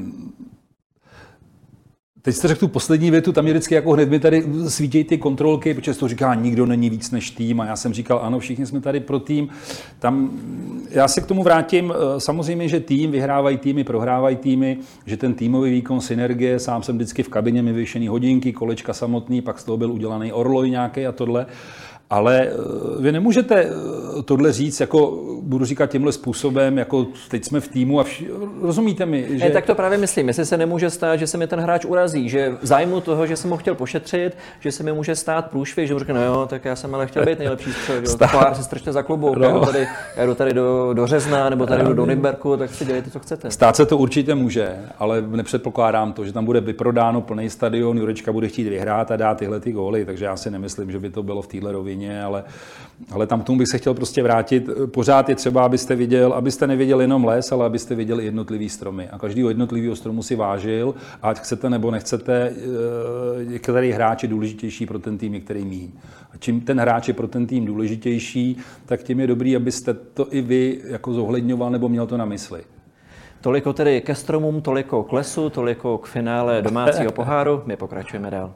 Teď jste řekl tu poslední větu, tam je vždycky jako hned mi tady svítějí ty kontrolky, protože to říká, nikdo není víc než tým a já jsem říkal, ano, všichni jsme tady pro tým. Tam, já se k tomu vrátím, samozřejmě, že tým, vyhrávají týmy, prohrávají týmy, že ten týmový výkon, synergie, sám jsem vždycky v kabině mi vyšený hodinky, kolečka samotný, pak z toho byl udělaný orloj nějaký a tohle. Ale eh, vy nemůžete eh, tohle říct, jako budu říkat tímhle způsobem, jako teď jsme v týmu a vš- rozumíte mi, že... Ne, tak to právě myslím, jestli se nemůže stát, že se mi ten hráč urazí, že v zájmu toho, že jsem ho chtěl pošetřit, že se mi může stát průšvih, že mu řekne, no jo, tak já jsem ale chtěl být nejlepší střel, Stát... pár se strašně za klubu, no. já, jdu tady, já jdu tady do, do Řezna nebo tady jdu do Nymberku, tak si dělejte, co chcete. Stát se to určitě může, ale nepředpokládám to, že tam bude vyprodáno plný stadion, Jurečka bude chtít vyhrát a dát tyhle ty góly, takže já si nemyslím, že by to bylo v téhle rovině rovině, ale, ale tam k tomu bych se chtěl prostě vrátit. Pořád je třeba, abyste viděl, abyste neviděl jenom les, ale abyste viděli jednotlivý stromy. A každý jednotlivý stromu si vážil, ať chcete nebo nechcete, eh, který hráč je důležitější pro ten tým, který míň. A čím ten hráč je pro ten tým důležitější, tak tím je dobrý, abyste to i vy jako zohledňoval nebo měl to na mysli. Toliko tedy ke stromům, toliko k lesu, toliko k finále domácího poháru. My pokračujeme dál.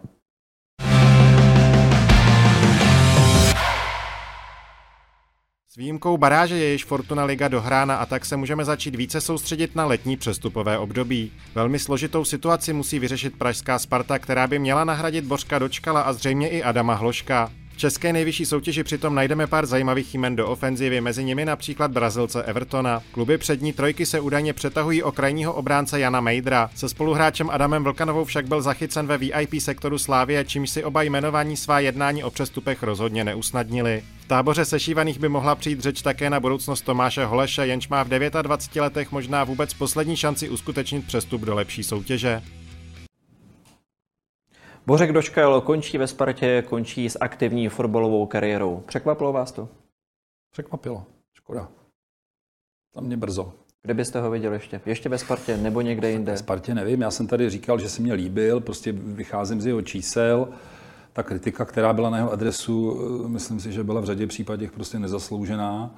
Výjimkou baráže je již Fortuna Liga dohrána a tak se můžeme začít více soustředit na letní přestupové období. Velmi složitou situaci musí vyřešit pražská Sparta, která by měla nahradit Bořka Dočkala a zřejmě i Adama Hloška. V české nejvyšší soutěži přitom najdeme pár zajímavých jmen do ofenzivy, mezi nimi například Brazilce Evertona. Kluby přední trojky se údajně přetahují o krajního obránce Jana Mejdra. Se spoluhráčem Adamem Vlkanovou však byl zachycen ve VIP sektoru Slávie, čímž si oba jmenování svá jednání o přestupech rozhodně neusnadnili táboře sešívaných by mohla přijít řeč také na budoucnost Tomáše Holeše, jenž má v 29 letech možná vůbec poslední šanci uskutečnit přestup do lepší soutěže. Bořek Doškal končí ve Spartě, končí s aktivní fotbalovou kariérou. Překvapilo vás to? Překvapilo, škoda. Tam mě brzo. Kde byste ho viděl ještě? Ještě ve Spartě nebo někde jinde? Ve Spartě nevím, já jsem tady říkal, že se mě líbil, prostě vycházím z jeho čísel ta kritika, která byla na jeho adresu, eh, myslím si, že byla v řadě případech prostě nezasloužená,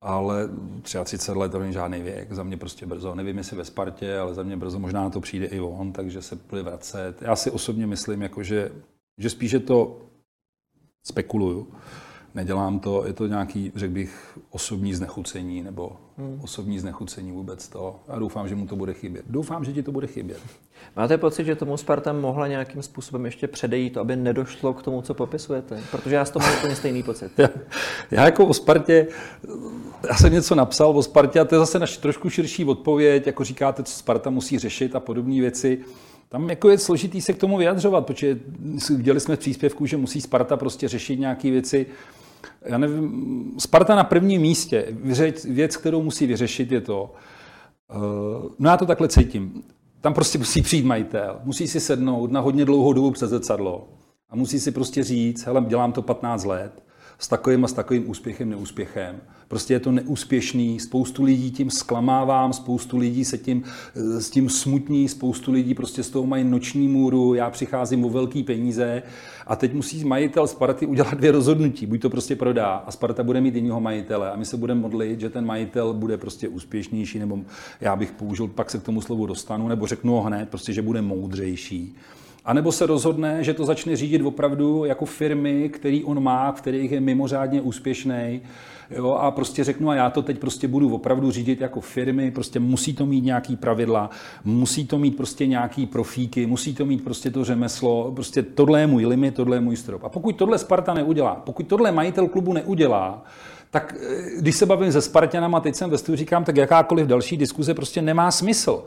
ale 33 let to není žádný věk, za mě prostě brzo. Nevím, jestli ve Spartě, ale za mě brzo možná na to přijde i on, takže se bude vracet. Já si osobně myslím, jako že, že spíše to spekuluju, nedělám to, je to nějaký, řekl bych, osobní znechucení nebo hmm. osobní znechucení vůbec to. A doufám, že mu to bude chybět. Doufám, že ti to bude chybět. Máte pocit, že tomu Sparta mohla nějakým způsobem ještě předejít, aby nedošlo k tomu, co popisujete? Protože já s tomu mám úplně stejný pocit. já, já jako o Spartě, já jsem něco napsal o Spartě a to je zase naši trošku širší odpověď, jako říkáte, co Sparta musí řešit a podobné věci. Tam jako je složitý se k tomu vyjadřovat, protože viděli jsme v příspěvku, že musí Sparta prostě řešit nějaké věci, já nevím, Sparta na prvním místě, věc, kterou musí vyřešit, je to, eh, no já to takhle cítím, tam prostě musí přijít majitel, musí si sednout na hodně dlouhou dobu přes zrcadlo a musí si prostě říct, hele, dělám to 15 let, s takovým a s takovým úspěchem, neúspěchem. Prostě je to neúspěšný, spoustu lidí tím zklamávám, spoustu lidí se tím, eh, s tím smutní, spoustu lidí prostě z toho mají noční můru, já přicházím o velký peníze a teď musí majitel Sparty udělat dvě rozhodnutí. Buď to prostě prodá a Sparta bude mít jiného majitele a my se budeme modlit, že ten majitel bude prostě úspěšnější, nebo já bych použil, pak se k tomu slovu dostanu, nebo řeknu ho hned, prostě, že bude moudřejší. A nebo se rozhodne, že to začne řídit opravdu jako firmy, který on má, v kterých je mimořádně úspěšný. Jo, a prostě řeknu, a já to teď prostě budu opravdu řídit jako firmy, prostě musí to mít nějaký pravidla, musí to mít prostě nějaký profíky, musí to mít prostě to řemeslo, prostě tohle je můj limit, tohle je můj strop. A pokud tohle Sparta neudělá, pokud tohle majitel klubu neudělá, tak eh, když se bavím se Spartanama, teď jsem ve studiu říkám, tak jakákoliv další diskuze prostě nemá smysl.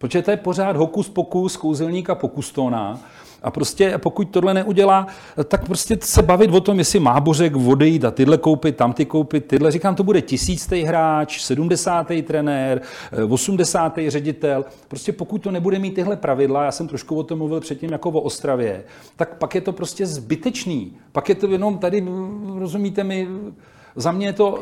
Protože to je pořád hokus pokus kouzelníka pokustona A prostě pokud tohle neudělá, tak prostě se bavit o tom, jestli má Bořek odejít a tyhle koupit, tam ty koupit, tyhle. Říkám, to bude tisíctý hráč, sedmdesátý trenér, osmdesátý ředitel. Prostě pokud to nebude mít tyhle pravidla, já jsem trošku o tom mluvil předtím jako o Ostravě, tak pak je to prostě zbytečný. Pak je to jenom tady, rozumíte mi, za mě je to,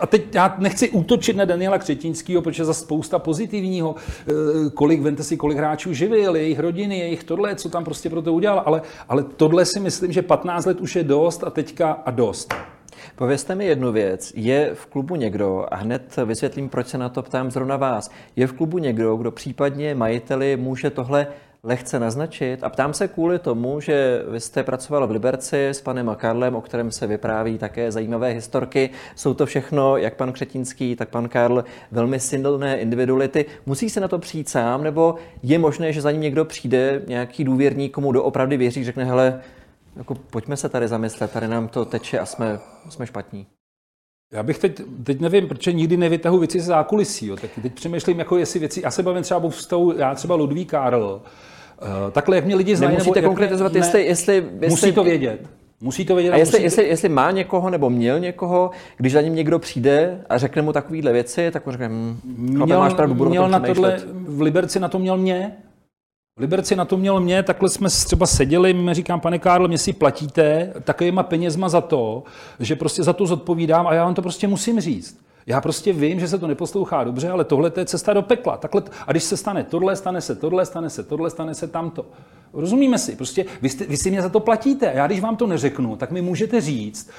a teď já nechci útočit na Daniela Křetínského, protože za spousta pozitivního, eh, kolik, vente si, kolik hráčů živil, jejich rodiny, jejich tohle, co tam prostě pro to udělal, ale, ale tohle si myslím, že 15 let už je dost a teďka a dost. Povězte mi jednu věc. Je v klubu někdo, a hned vysvětlím, proč se na to ptám zrovna vás, je v klubu někdo, kdo případně majiteli může tohle lehce naznačit. A ptám se kvůli tomu, že vy jste pracoval v Liberci s panem Karlem, o kterém se vypráví také zajímavé historky. Jsou to všechno, jak pan Křetínský, tak pan Karl, velmi silné individuality. Musí se na to přijít sám, nebo je možné, že za ním někdo přijde, nějaký důvěrník, komu doopravdy věří, řekne, hele, jako pojďme se tady zamyslet, tady nám to teče a jsme, jsme špatní. Já bych teď, teď nevím, proč nikdy nevytahu věci ze zákulisí. Jo. Tak teď přemýšlím, jako jestli věci, já se bavím třeba o vztahu, já třeba Ludvík Karl, Uh, takhle, jak mě lidi znají, Nemusíte nebo konkretizovat, ne, jestli, jestli, jestli... Musí to vědět. Musí to vědět. A, jestli, musí... jestli, jestli má někoho nebo měl někoho, když za ním někdo přijde a řekne mu takovéhle věci, tak mu řekne, hm, měl, máš pravdu, budu měl na tohle, v Liberci na to měl mě, Liberci na to měl mě, takhle jsme třeba seděli, mi říkám, pane Karl, mě si platíte takovýma penězma za to, že prostě za to zodpovídám a já vám to prostě musím říct. Já prostě vím, že se to neposlouchá dobře, ale tohle je cesta do pekla. Takhle, a když se stane tohle, stane se tohle, stane se tohle, stane se tamto. Rozumíme si, prostě vy, jste, vy si mě za to platíte. Já když vám to neřeknu, tak mi můžete říct,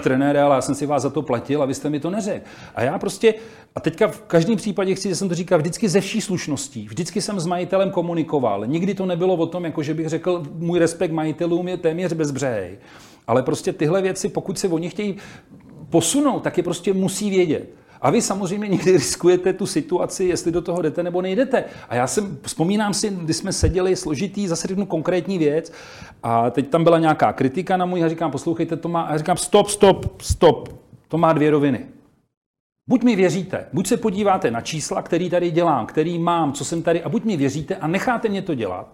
trenére, ale já jsem si vás za to platil a vy jste mi to neřekl. A já prostě, a teďka v každém případě chci, že jsem to říkal vždycky ze vší slušností. Vždycky jsem s majitelem komunikoval. Nikdy to nebylo o tom, jako že bych řekl, můj respekt majitelům je téměř bezbřehej. Ale prostě tyhle věci, pokud se oni chtějí posunout, tak je prostě musí vědět. A vy samozřejmě někdy riskujete tu situaci, jestli do toho jdete nebo nejdete. A já jsem, vzpomínám si, když jsme seděli složitý, zase řeknu konkrétní věc, a teď tam byla nějaká kritika na můj, a říkám, poslouchejte, to má, a říkám, stop, stop, stop, to má dvě roviny. Buď mi věříte, buď se podíváte na čísla, který tady dělám, který mám, co jsem tady, a buď mi věříte a necháte mě to dělat,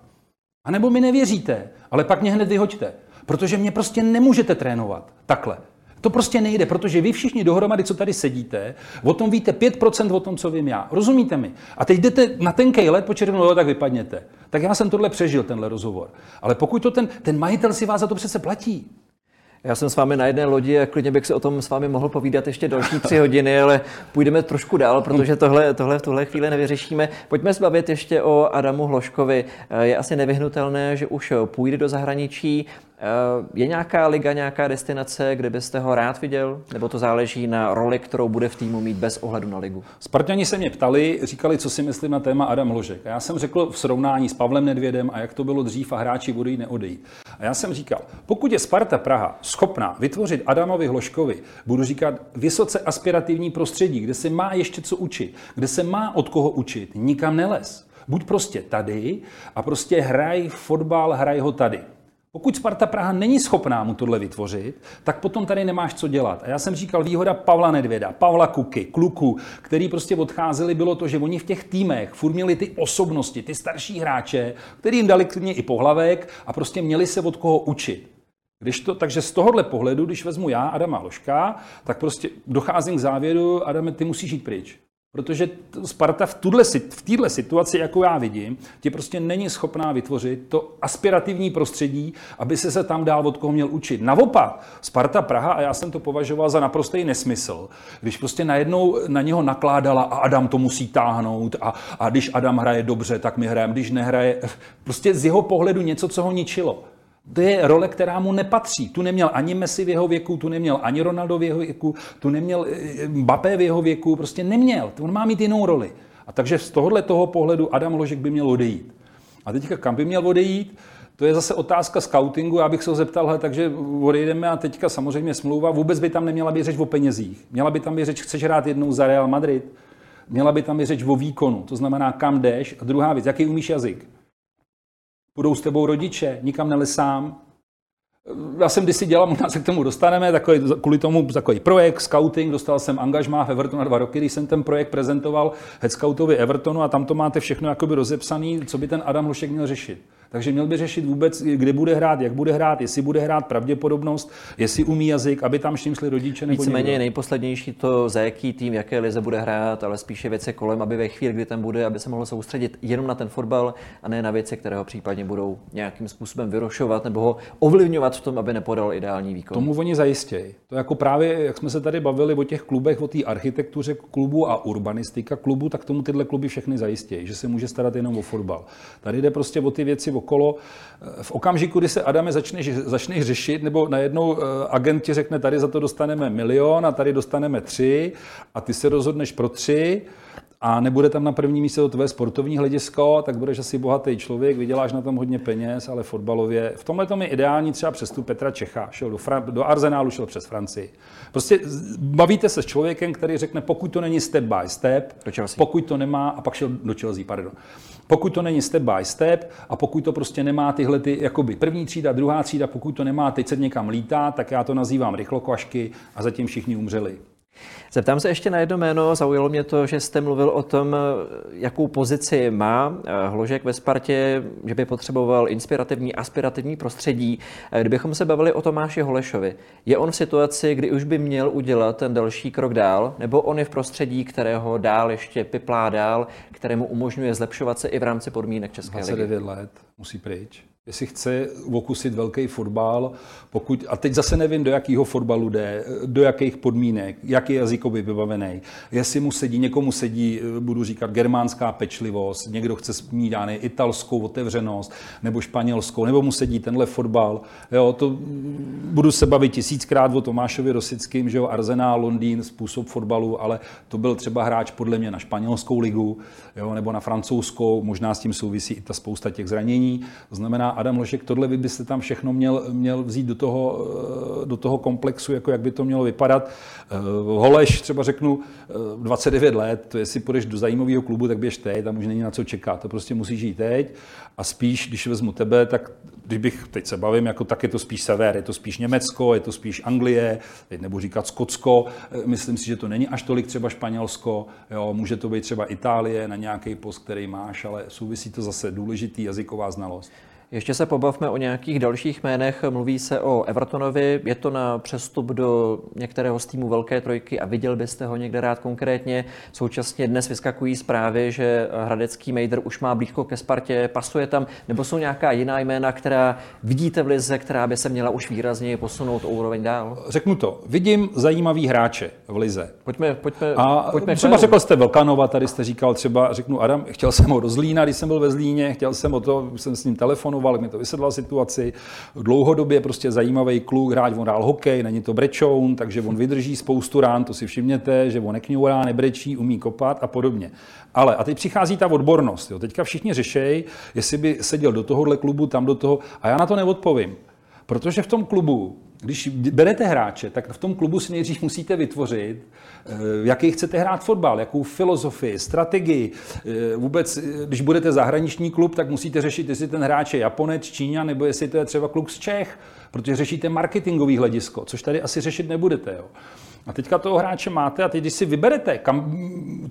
a nebo mi nevěříte, ale pak mě hned vyhoďte, protože mě prostě nemůžete trénovat takhle. To prostě nejde, protože vy všichni dohromady, co tady sedíte, o tom víte 5% o tom, co vím já. Rozumíte mi? A teď jdete na tenkej let po červenou, tak vypadněte. Tak já jsem tohle přežil, tenhle rozhovor. Ale pokud to ten, ten majitel si vás za to přece platí, já jsem s vámi na jedné lodi a klidně bych se o tom s vámi mohl povídat ještě další tři hodiny, ale půjdeme trošku dál, protože tohle, tohle v tuhle chvíli nevyřešíme. Pojďme se bavit ještě o Adamu Hloškovi. Je asi nevyhnutelné, že už půjde do zahraničí. Eh, je nějaká liga, nějaká destinace, kde byste ho rád viděl? Nebo to záleží na roli, kterou bude v týmu mít bez ohledu na ligu? Spartani se mě ptali, říkali, co si myslím na téma Adam Hložek. A já jsem řekl v srovnání s Pavlem Nedvědem a jak to bylo dřív a hráči budou neodejít. A já jsem říkal, pokud je Sparta Praha schopná vytvořit Adamovi Hloškovi, budu říkat vysoce aspirativní prostředí, kde se má ještě co učit, kde se má od koho učit, nikam neles. Buď prostě tady a prostě hraj fotbal, hraj ho tady. Pokud Sparta Praha není schopná mu tohle vytvořit, tak potom tady nemáš co dělat. A já jsem říkal, výhoda Pavla Nedvěda, Pavla Kuky, Kluku, který prostě odcházeli, bylo to, že oni v těch týmech furt měli ty osobnosti, ty starší hráče, který jim dali klidně i pohlavek a prostě měli se od koho učit. Když to, takže z tohohle pohledu, když vezmu já Adama Ložka, tak prostě docházím k závěru, Adame, ty musíš jít pryč. Protože Sparta v této v situaci, jako já vidím, tě prostě není schopná vytvořit to aspirativní prostředí, aby se se tam dál od koho měl učit. Naopak, Sparta Praha, a já jsem to považoval za naprostý nesmysl, když prostě najednou na něho nakládala a Adam to musí táhnout a, a když Adam hraje dobře, tak my hrajeme, když nehraje, prostě z jeho pohledu něco, co ho ničilo. To je role, která mu nepatří. Tu neměl ani Messi v jeho věku, tu neměl ani Ronaldo v jeho věku, tu neměl eh, Mbappé v jeho věku, prostě neměl. On má mít jinou roli. A takže z tohohle toho pohledu Adam Ložek by měl odejít. A teďka kam by měl odejít? To je zase otázka scoutingu. Já bych se ho zeptal, takže odejdeme a teďka samozřejmě smlouva. Vůbec by tam neměla být řeč o penězích. Měla by tam být řeč, chceš hrát jednou za Real Madrid. Měla by tam být řeč o výkonu, to znamená kam jdeš. A druhá věc, jaký umíš jazyk. Budou s tebou rodiče, nikam nelesám. Já jsem kdysi dělal, možná se k tomu dostaneme, takový, kvůli tomu takový projekt, scouting, dostal jsem angažmá v Evertonu na dva roky, když jsem ten projekt prezentoval head scoutovi Evertonu a tam to máte všechno jakoby rozepsaný, co by ten Adam Hlošek měl řešit. Takže měl by řešit vůbec, kde bude hrát, jak bude hrát, jestli bude hrát pravděpodobnost, jestli umí jazyk, aby tam s ním šli rodiče nebo Víceméně je nejposlednější to, za jaký tým, jaké lize bude hrát, ale spíše věci kolem, aby ve chvíli, kdy tam bude, aby se mohl soustředit jenom na ten fotbal a ne na věci, které ho případně budou nějakým způsobem vyrošovat nebo ho ovlivňovat v tom, aby nepodal ideální výkon. Tomu oni zajistějí. To jako právě, jak jsme se tady bavili o těch klubech, o té architektuře klubu a urbanistika klubu, tak tomu tyhle kluby všechny zajistějí, že se může starat jenom o fotbal. Tady jde prostě o ty věci okolo. V okamžiku, kdy se Adame začneš, začneš řešit, nebo najednou eh, agent ti řekne, tady za to dostaneme milion a tady dostaneme tři a ty se rozhodneš pro tři, a nebude tam na první místě to tvé sportovní hledisko, tak budeš asi bohatý člověk, vyděláš na tom hodně peněz, ale fotbalově. V tomhle tom je ideální třeba přestup Petra Čecha. Šel do, Fran- do Arsenálu, šel přes Francii. Prostě bavíte se s člověkem, který řekne, pokud to není step by step, pokud to nemá, a pak šel do Chelsea, pardon. Pokud to není step by step a pokud to prostě nemá tyhle ty, jakoby první třída, druhá třída, pokud to nemá, teď se někam lítá, tak já to nazývám rychlokvašky a zatím všichni umřeli. Zeptám se ještě na jedno jméno. Zaujalo mě to, že jste mluvil o tom, jakou pozici má eh, Hložek ve Spartě, že by potřeboval inspirativní, aspirativní prostředí. Eh, Kdybychom se bavili o Tomáši Holešovi, je on v situaci, kdy už by měl udělat ten další krok dál, nebo on je v prostředí, kterého dál ještě piplá dál, kterému umožňuje zlepšovat se i v rámci podmínek České ligy? 29 let musí pryč. Jestli chce okusit velký fotbal, pokud, a teď zase nevím, do jakého fotbalu jde, do jakých podmínek, jaký je jazykový vybavený. Jestli mu sedí, někomu sedí, budu říkat, germánská pečlivost, někdo chce mít italskou otevřenost, nebo španělskou, nebo mu sedí tenhle fotbal. Jo, to budu se bavit tisíckrát o Tomášovi Rosickým, že jo, Arsenal, Londýn, způsob fotbalu, ale to byl třeba hráč podle mě na španělskou ligu, jo, nebo na francouzskou, možná s tím souvisí i ta spousta těch zranění. To znamená, Adam Lošek, tohle vy byste tam všechno měl, měl vzít do toho, eh, do toho komplexu, jako jak by to mělo vypadat. Eh, Holeš, třeba řeknu, eh, 29 let, to jestli půjdeš do zajímavého klubu, tak běž teď, tam už není na co čekat, to prostě musíš jít teď. A spíš, když vezmu tebe, tak když bych, teď se bavím, jako tak je to spíš sever, je to spíš Německo, je to spíš Anglie, teď nebudu říkat Skotsko, Eh, myslím si, že to není až tolik třeba Španělsko, jo, může to být třeba Itálie na nějaký post, který máš, ale souvisí to zase důležitý jazyková znalost. Ještě se pobavme o nějakých dalších jménech. Mluví se o Evertonovi. Je to na přestup do některého z týmu Velké trojky a viděl byste ho někde rád konkrétně. Současně dnes vyskakují zprávy, že Hradecký Mejder už má blízko ke Spartě, pasuje tam, nebo jsou nějaká jiná jména, která vidíte v lize, která by se měla už výrazně posunout o úroveň dál? Řeknu to, vidím zajímavý hráče v lize. Pojďme, pojďme, A pojďme třeba řekl jste Velkanova, tady jste říkal třeba, řeknu Adam, chtěl jsem ho do Zlína, když jsem byl ve Zlíně, chtěl jsem o to, jsem s ním telefonoval, jak mi to vysvětlil situaci. Dlouhodobě prostě zajímavý kluk, hráč, on hrál hokej, není to brečoun, takže on vydrží spoustu rán, to si všimněte, že on nekňourá, nebrečí, umí kopat a podobně. Ale a teď přichází ta odbornost. Jo. Teďka všichni řešejí, jestli by seděl do tohohle klubu, tam do toho, a já na to neodpovím. Protože v tom klubu, když berete hráče, tak v tom klubu si nejdřív musíte vytvořit, eh, jaký chcete hrát fotbal, jakou filozofii, strategii. Eh, Vůbec, eh, když budete zahraniční klub, tak musíte řešit, jestli ten hráč je Japonec, Číňan, nebo jestli to je třeba kluk z Čech, protože řešíte marketingový hledisko, což tady asi řešit nebudete. Jo. A teďka toho hráče máte a teď, když si vyberete kam,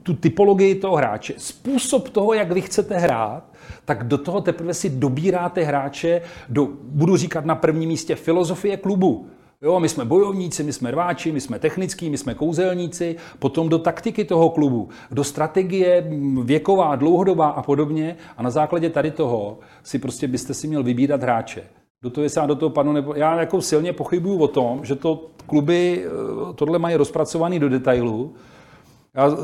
tu typologii toho hráče, způsob toho, jak vy chcete hrát, tak do toho teprve si dobíráte hráče do, budu říkat na prvním místě, filozofie klubu. Jo, my jsme bojovníci, my jsme rváči, my jsme technický, my jsme kouzelníci, potom do taktiky toho klubu, do strategie věková, dlouhodobá a podobně. A na základě tady toho si prostě byste si měl vybírat hráče. Do toho, jestli já do toho panu nebo... Já jako silně pochybuju o tom, že to kluby eh, tohle mají rozpracovaný do detailu, já eh,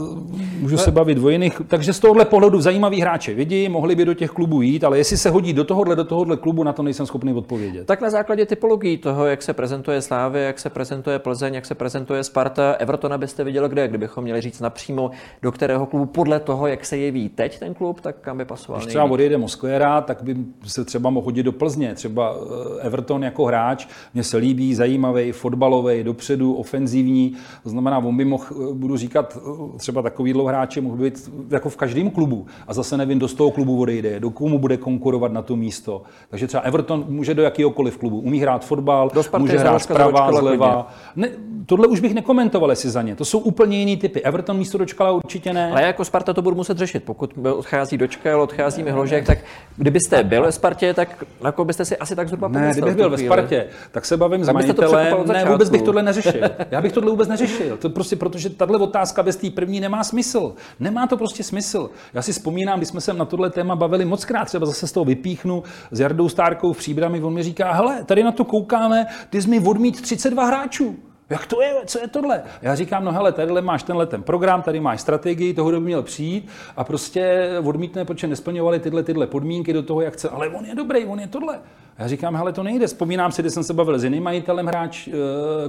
můžu se bavit o jiných, takže z tohohle pohledu zajímavý hráče vidí, mohli by do těch klubů jít, ale jestli se hodí do tohohle, do tohohle klubu, na to nejsem schopný odpovědět. Tak na základě typologií toho, jak se prezentuje Slávy, jak se prezentuje Plzeň, jak se prezentuje Sparta, Evertona byste viděl kde, kdybychom měli říct napřímo, do kterého klubu podle toho, jak se jeví teď ten klub, tak kam by pasoval Když třeba nejvíc. odejde Moskvéra, tak by se třeba mohl hodit do Plzně. Třeba eh, Everton jako hráč, mně se líbí, zajímavý, fotbalový, dopředu, ofenzivní. To znamená, on by mohl, eh, budu říkat, třeba takovýhle hráče mohl být jako v každém klubu. A zase nevím, kdo z toho klubu odejde, do komu bude konkurovat na to místo. Takže třeba Everton může do jakéhokoliv klubu. Umí hrát fotbal, může hrát zprava, zleva. Ne, tohle už bych nekomentoval, jestli za ně. To jsou úplně jiný typy. Everton místo dočkala určitě ne. Ale jako Sparta to budu muset řešit. Pokud odchází dočkal, odchází Mihložek, tak kdybyste byl ve Spartě, tak jako byste si asi tak zhruba Ne, kdybych byl ve Spartě, tak se bavím s majitelem. Ne, vůbec bych tohle neřešil. Já bych tohle vůbec neřešil. To prostě protože tahle otázka bez té první nemá smysl. Nemá to prostě smysl. Já si vzpomínám, když jsme se na tohle téma bavili moc krát, třeba zase z toho vypíchnu s Jardou Stárkou v Příbrami, on mi říká, hele, tady na to koukáme, ty jsi mi odmít 32 hráčů. Jak to je? Co je tohle? Já říkám, no hele, tady máš tenhle ten program, tady máš strategii, toho by měl přijít a prostě odmítne, protože nesplňovali tyhle, tyhle podmínky do toho, jak chce. Ale on je dobrý, on je tohle. Já říkám, hele, to nejde. Vzpomínám si, když jsem se bavil s jiným majitelem hráč e,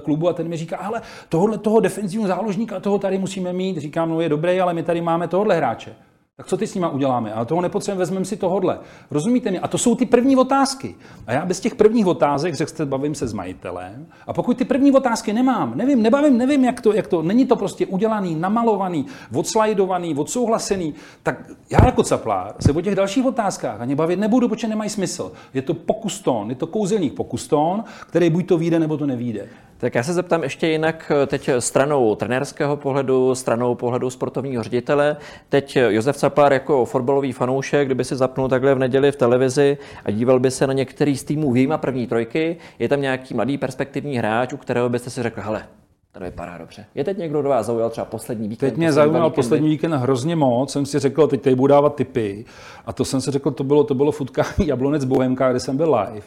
klubu a ten mi říká, hele, tohle toho defenzivního záložníka, toho tady musíme mít. Říkám, no je dobrý, ale my tady máme tohle hráče. Tak co ty s nima uděláme? Ale toho nepotřebujeme, vezmeme si tohodle. Rozumíte mi? A to jsou ty první otázky. A já bez těch prvních otázek, řekl jste, bavím se s majitelem. A pokud ty první otázky nemám, nevím, nebavím, nevím, jak to, jak to, není to prostě udělaný, namalovaný, odslajdovaný, odsouhlasený, tak já jako caplár se o těch dalších otázkách ani bavit nebudu, protože nemají smysl. Je to pokuston, je to kouzelník pokuston, který buď to vyjde, nebo to nevíde. Tak já se zeptám ještě jinak teď stranou trenérského pohledu, stranou pohledu sportovního ředitele. Teď Josef Capar jako fotbalový fanoušek, kdyby si zapnul takhle v neděli v televizi a díval by se na některý z týmů výjima první trojky, je tam nějaký mladý perspektivní hráč, u kterého byste si řekl, hele, to vypadá dobře. Je teď někdo do vás zaujal třeba poslední víkend? Teď mě zaujal poslední víkend hrozně moc. Jsem si řekl, teď tady budu dávat tipy. A to jsem si řekl, to bylo, to bylo futkání Jablonec Bohemka, kde jsem byl live.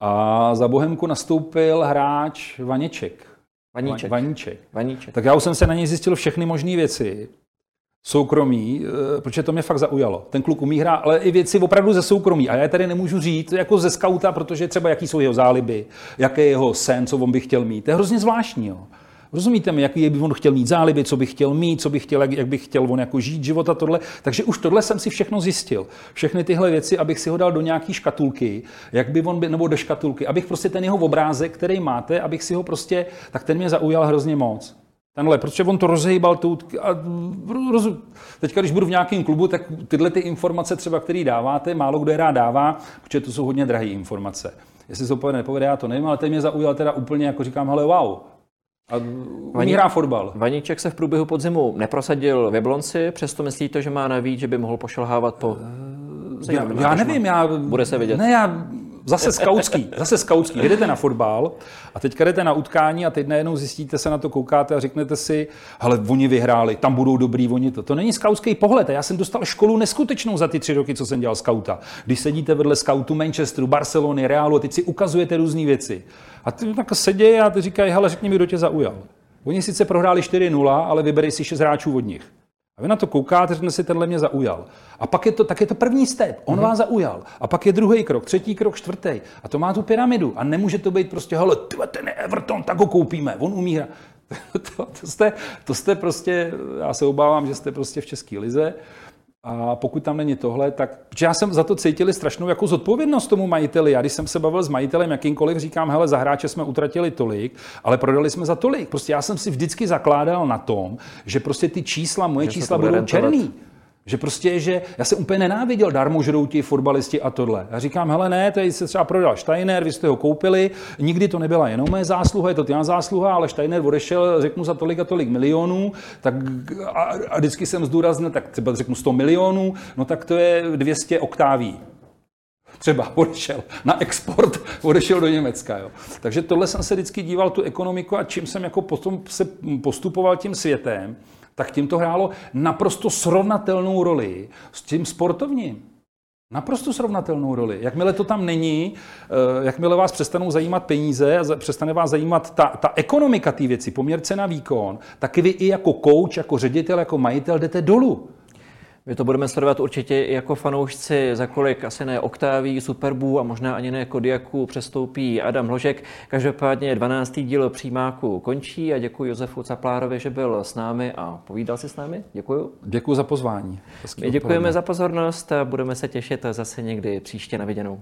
A za Bohemku nastoupil hráč Vaněček. Vaníček. Vaníček. Vaníček. Tak já už jsem se na něj zjistil všechny možné věci soukromí, eh, protože to mě fakt zaujalo. Ten kluk umí hrát, ale i věci opravdu ze soukromí. A já je tady nemůžu říct jako ze skauta, protože třeba jaký jsou jeho záliby, jaký je jeho sen, co on by chtěl mít. To je hrozně zvláštní. Jo. Rozumíte mi, jaký by on chtěl mít záliby, co by chtěl mít, co by chtěl, jak, jak by chtěl on jako žít život a tohle. Takže už tohle jsem si všechno zjistil. Všechny tyhle věci, abych si ho dal do nějaký škatulky, jak by on by, nebo do škatulky, abych prostě ten jeho obrázek, který máte, abych si ho prostě, tak ten mě zaujal hrozně moc. Tenhle, protože on to rozhejbal tu, a roz, teďka, když budu v nějakém klubu, tak tyhle ty informace třeba, které dáváte, málo kdo je rád dává, protože to jsou hodně drahé informace. Jestli se to povede, nepovede, já to nevím, ale ten mě zaujal teda úplně, jako říkám, hele, wow, a Vaní, hrá fotbal. Vaníček se v průběhu podzimu neprosadil v Jablonci, přesto myslíte, že má navíc, že by mohl pošelhávat po... Já, já nevím, já... Bude se vidět. Ne, já Zase skautský, zase skautský. Jdete na fotbal a teďka jdete na utkání a teď najednou zjistíte se na to, koukáte a řeknete si, ale oni vyhráli, tam budou dobrý, oni to. To není skautský pohled. A já jsem dostal školu neskutečnou za ty tři roky, co jsem dělal skauta. Když sedíte vedle skautu Manchesteru, Barcelony, Realu a teď si ukazujete různé věci. A ty tak sedí a ty říkají, hele, řekni mi, kdo tě zaujal. Oni sice prohráli 4-0, ale vyberej si šest hráčů od nich. A vy na to koukáte, řekne si, tenhle mě zaujal. A pak je to, tak je to první step, on mm-hmm. vás zaujal. A pak je druhý krok, třetí krok, čtvrtý. A to má tu pyramidu. A nemůže to být prostě, hele, tyhle, ten je Everton, tak ho koupíme, on umí hrát. to, to, jste, to jste prostě, já se obávám, že jste prostě v České lize. A pokud tam není tohle, tak protože já jsem za to cítili strašnou jako zodpovědnost tomu majiteli. Já když jsem se bavil s majitelem jakýmkoliv, říkám, hele, za hráče jsme utratili tolik, ale prodali jsme za tolik. Prostě já jsem si vždycky zakládal na tom, že prostě ty čísla, moje že čísla budou rentovat. černý. Že prostě, že já jsem úplně nenáviděl darmožrouti, fotbalisti a tohle. Já říkám, hele ne, tady se třeba prodal Steiner, vy jste ho koupili, nikdy to nebyla jenom moje zásluha, je to tvá zásluha, ale Steiner odešel, řeknu za tolik a tolik milionů, tak a, a vždycky jsem zdůraznil, tak třeba řeknu 100 milionů, no tak to je 200 oktáví třeba odešel na export, odešel do Německa. Jo. Takže tohle jsem se vždycky díval tu ekonomiku a čím jsem jako potom se postupoval tím světem, tak tím to hrálo naprosto srovnatelnou roli s tím sportovním. Naprosto srovnatelnou roli. Jakmile to tam není, eh, jakmile vás přestanou zajímat peníze a přestane vás zajímat ta, ta ekonomika té věci, poměr cena výkon, tak vy i jako coach, jako ředitel, jako majitel jdete dolů. My to budeme sledovat určitě i jako fanoušci, za kolik asi ne Oktáví, Superbů a možná ani ne Kodiaku přestoupí Adam Hložek. Každopádně 12. díl přímáku končí a děkuji Josefu Caplárovi, že byl s námi a povídal si s námi. Děkuji. Děkuji za pozvání. My děkujeme za pozornost a budeme se těšit zase někdy příště na viděnou.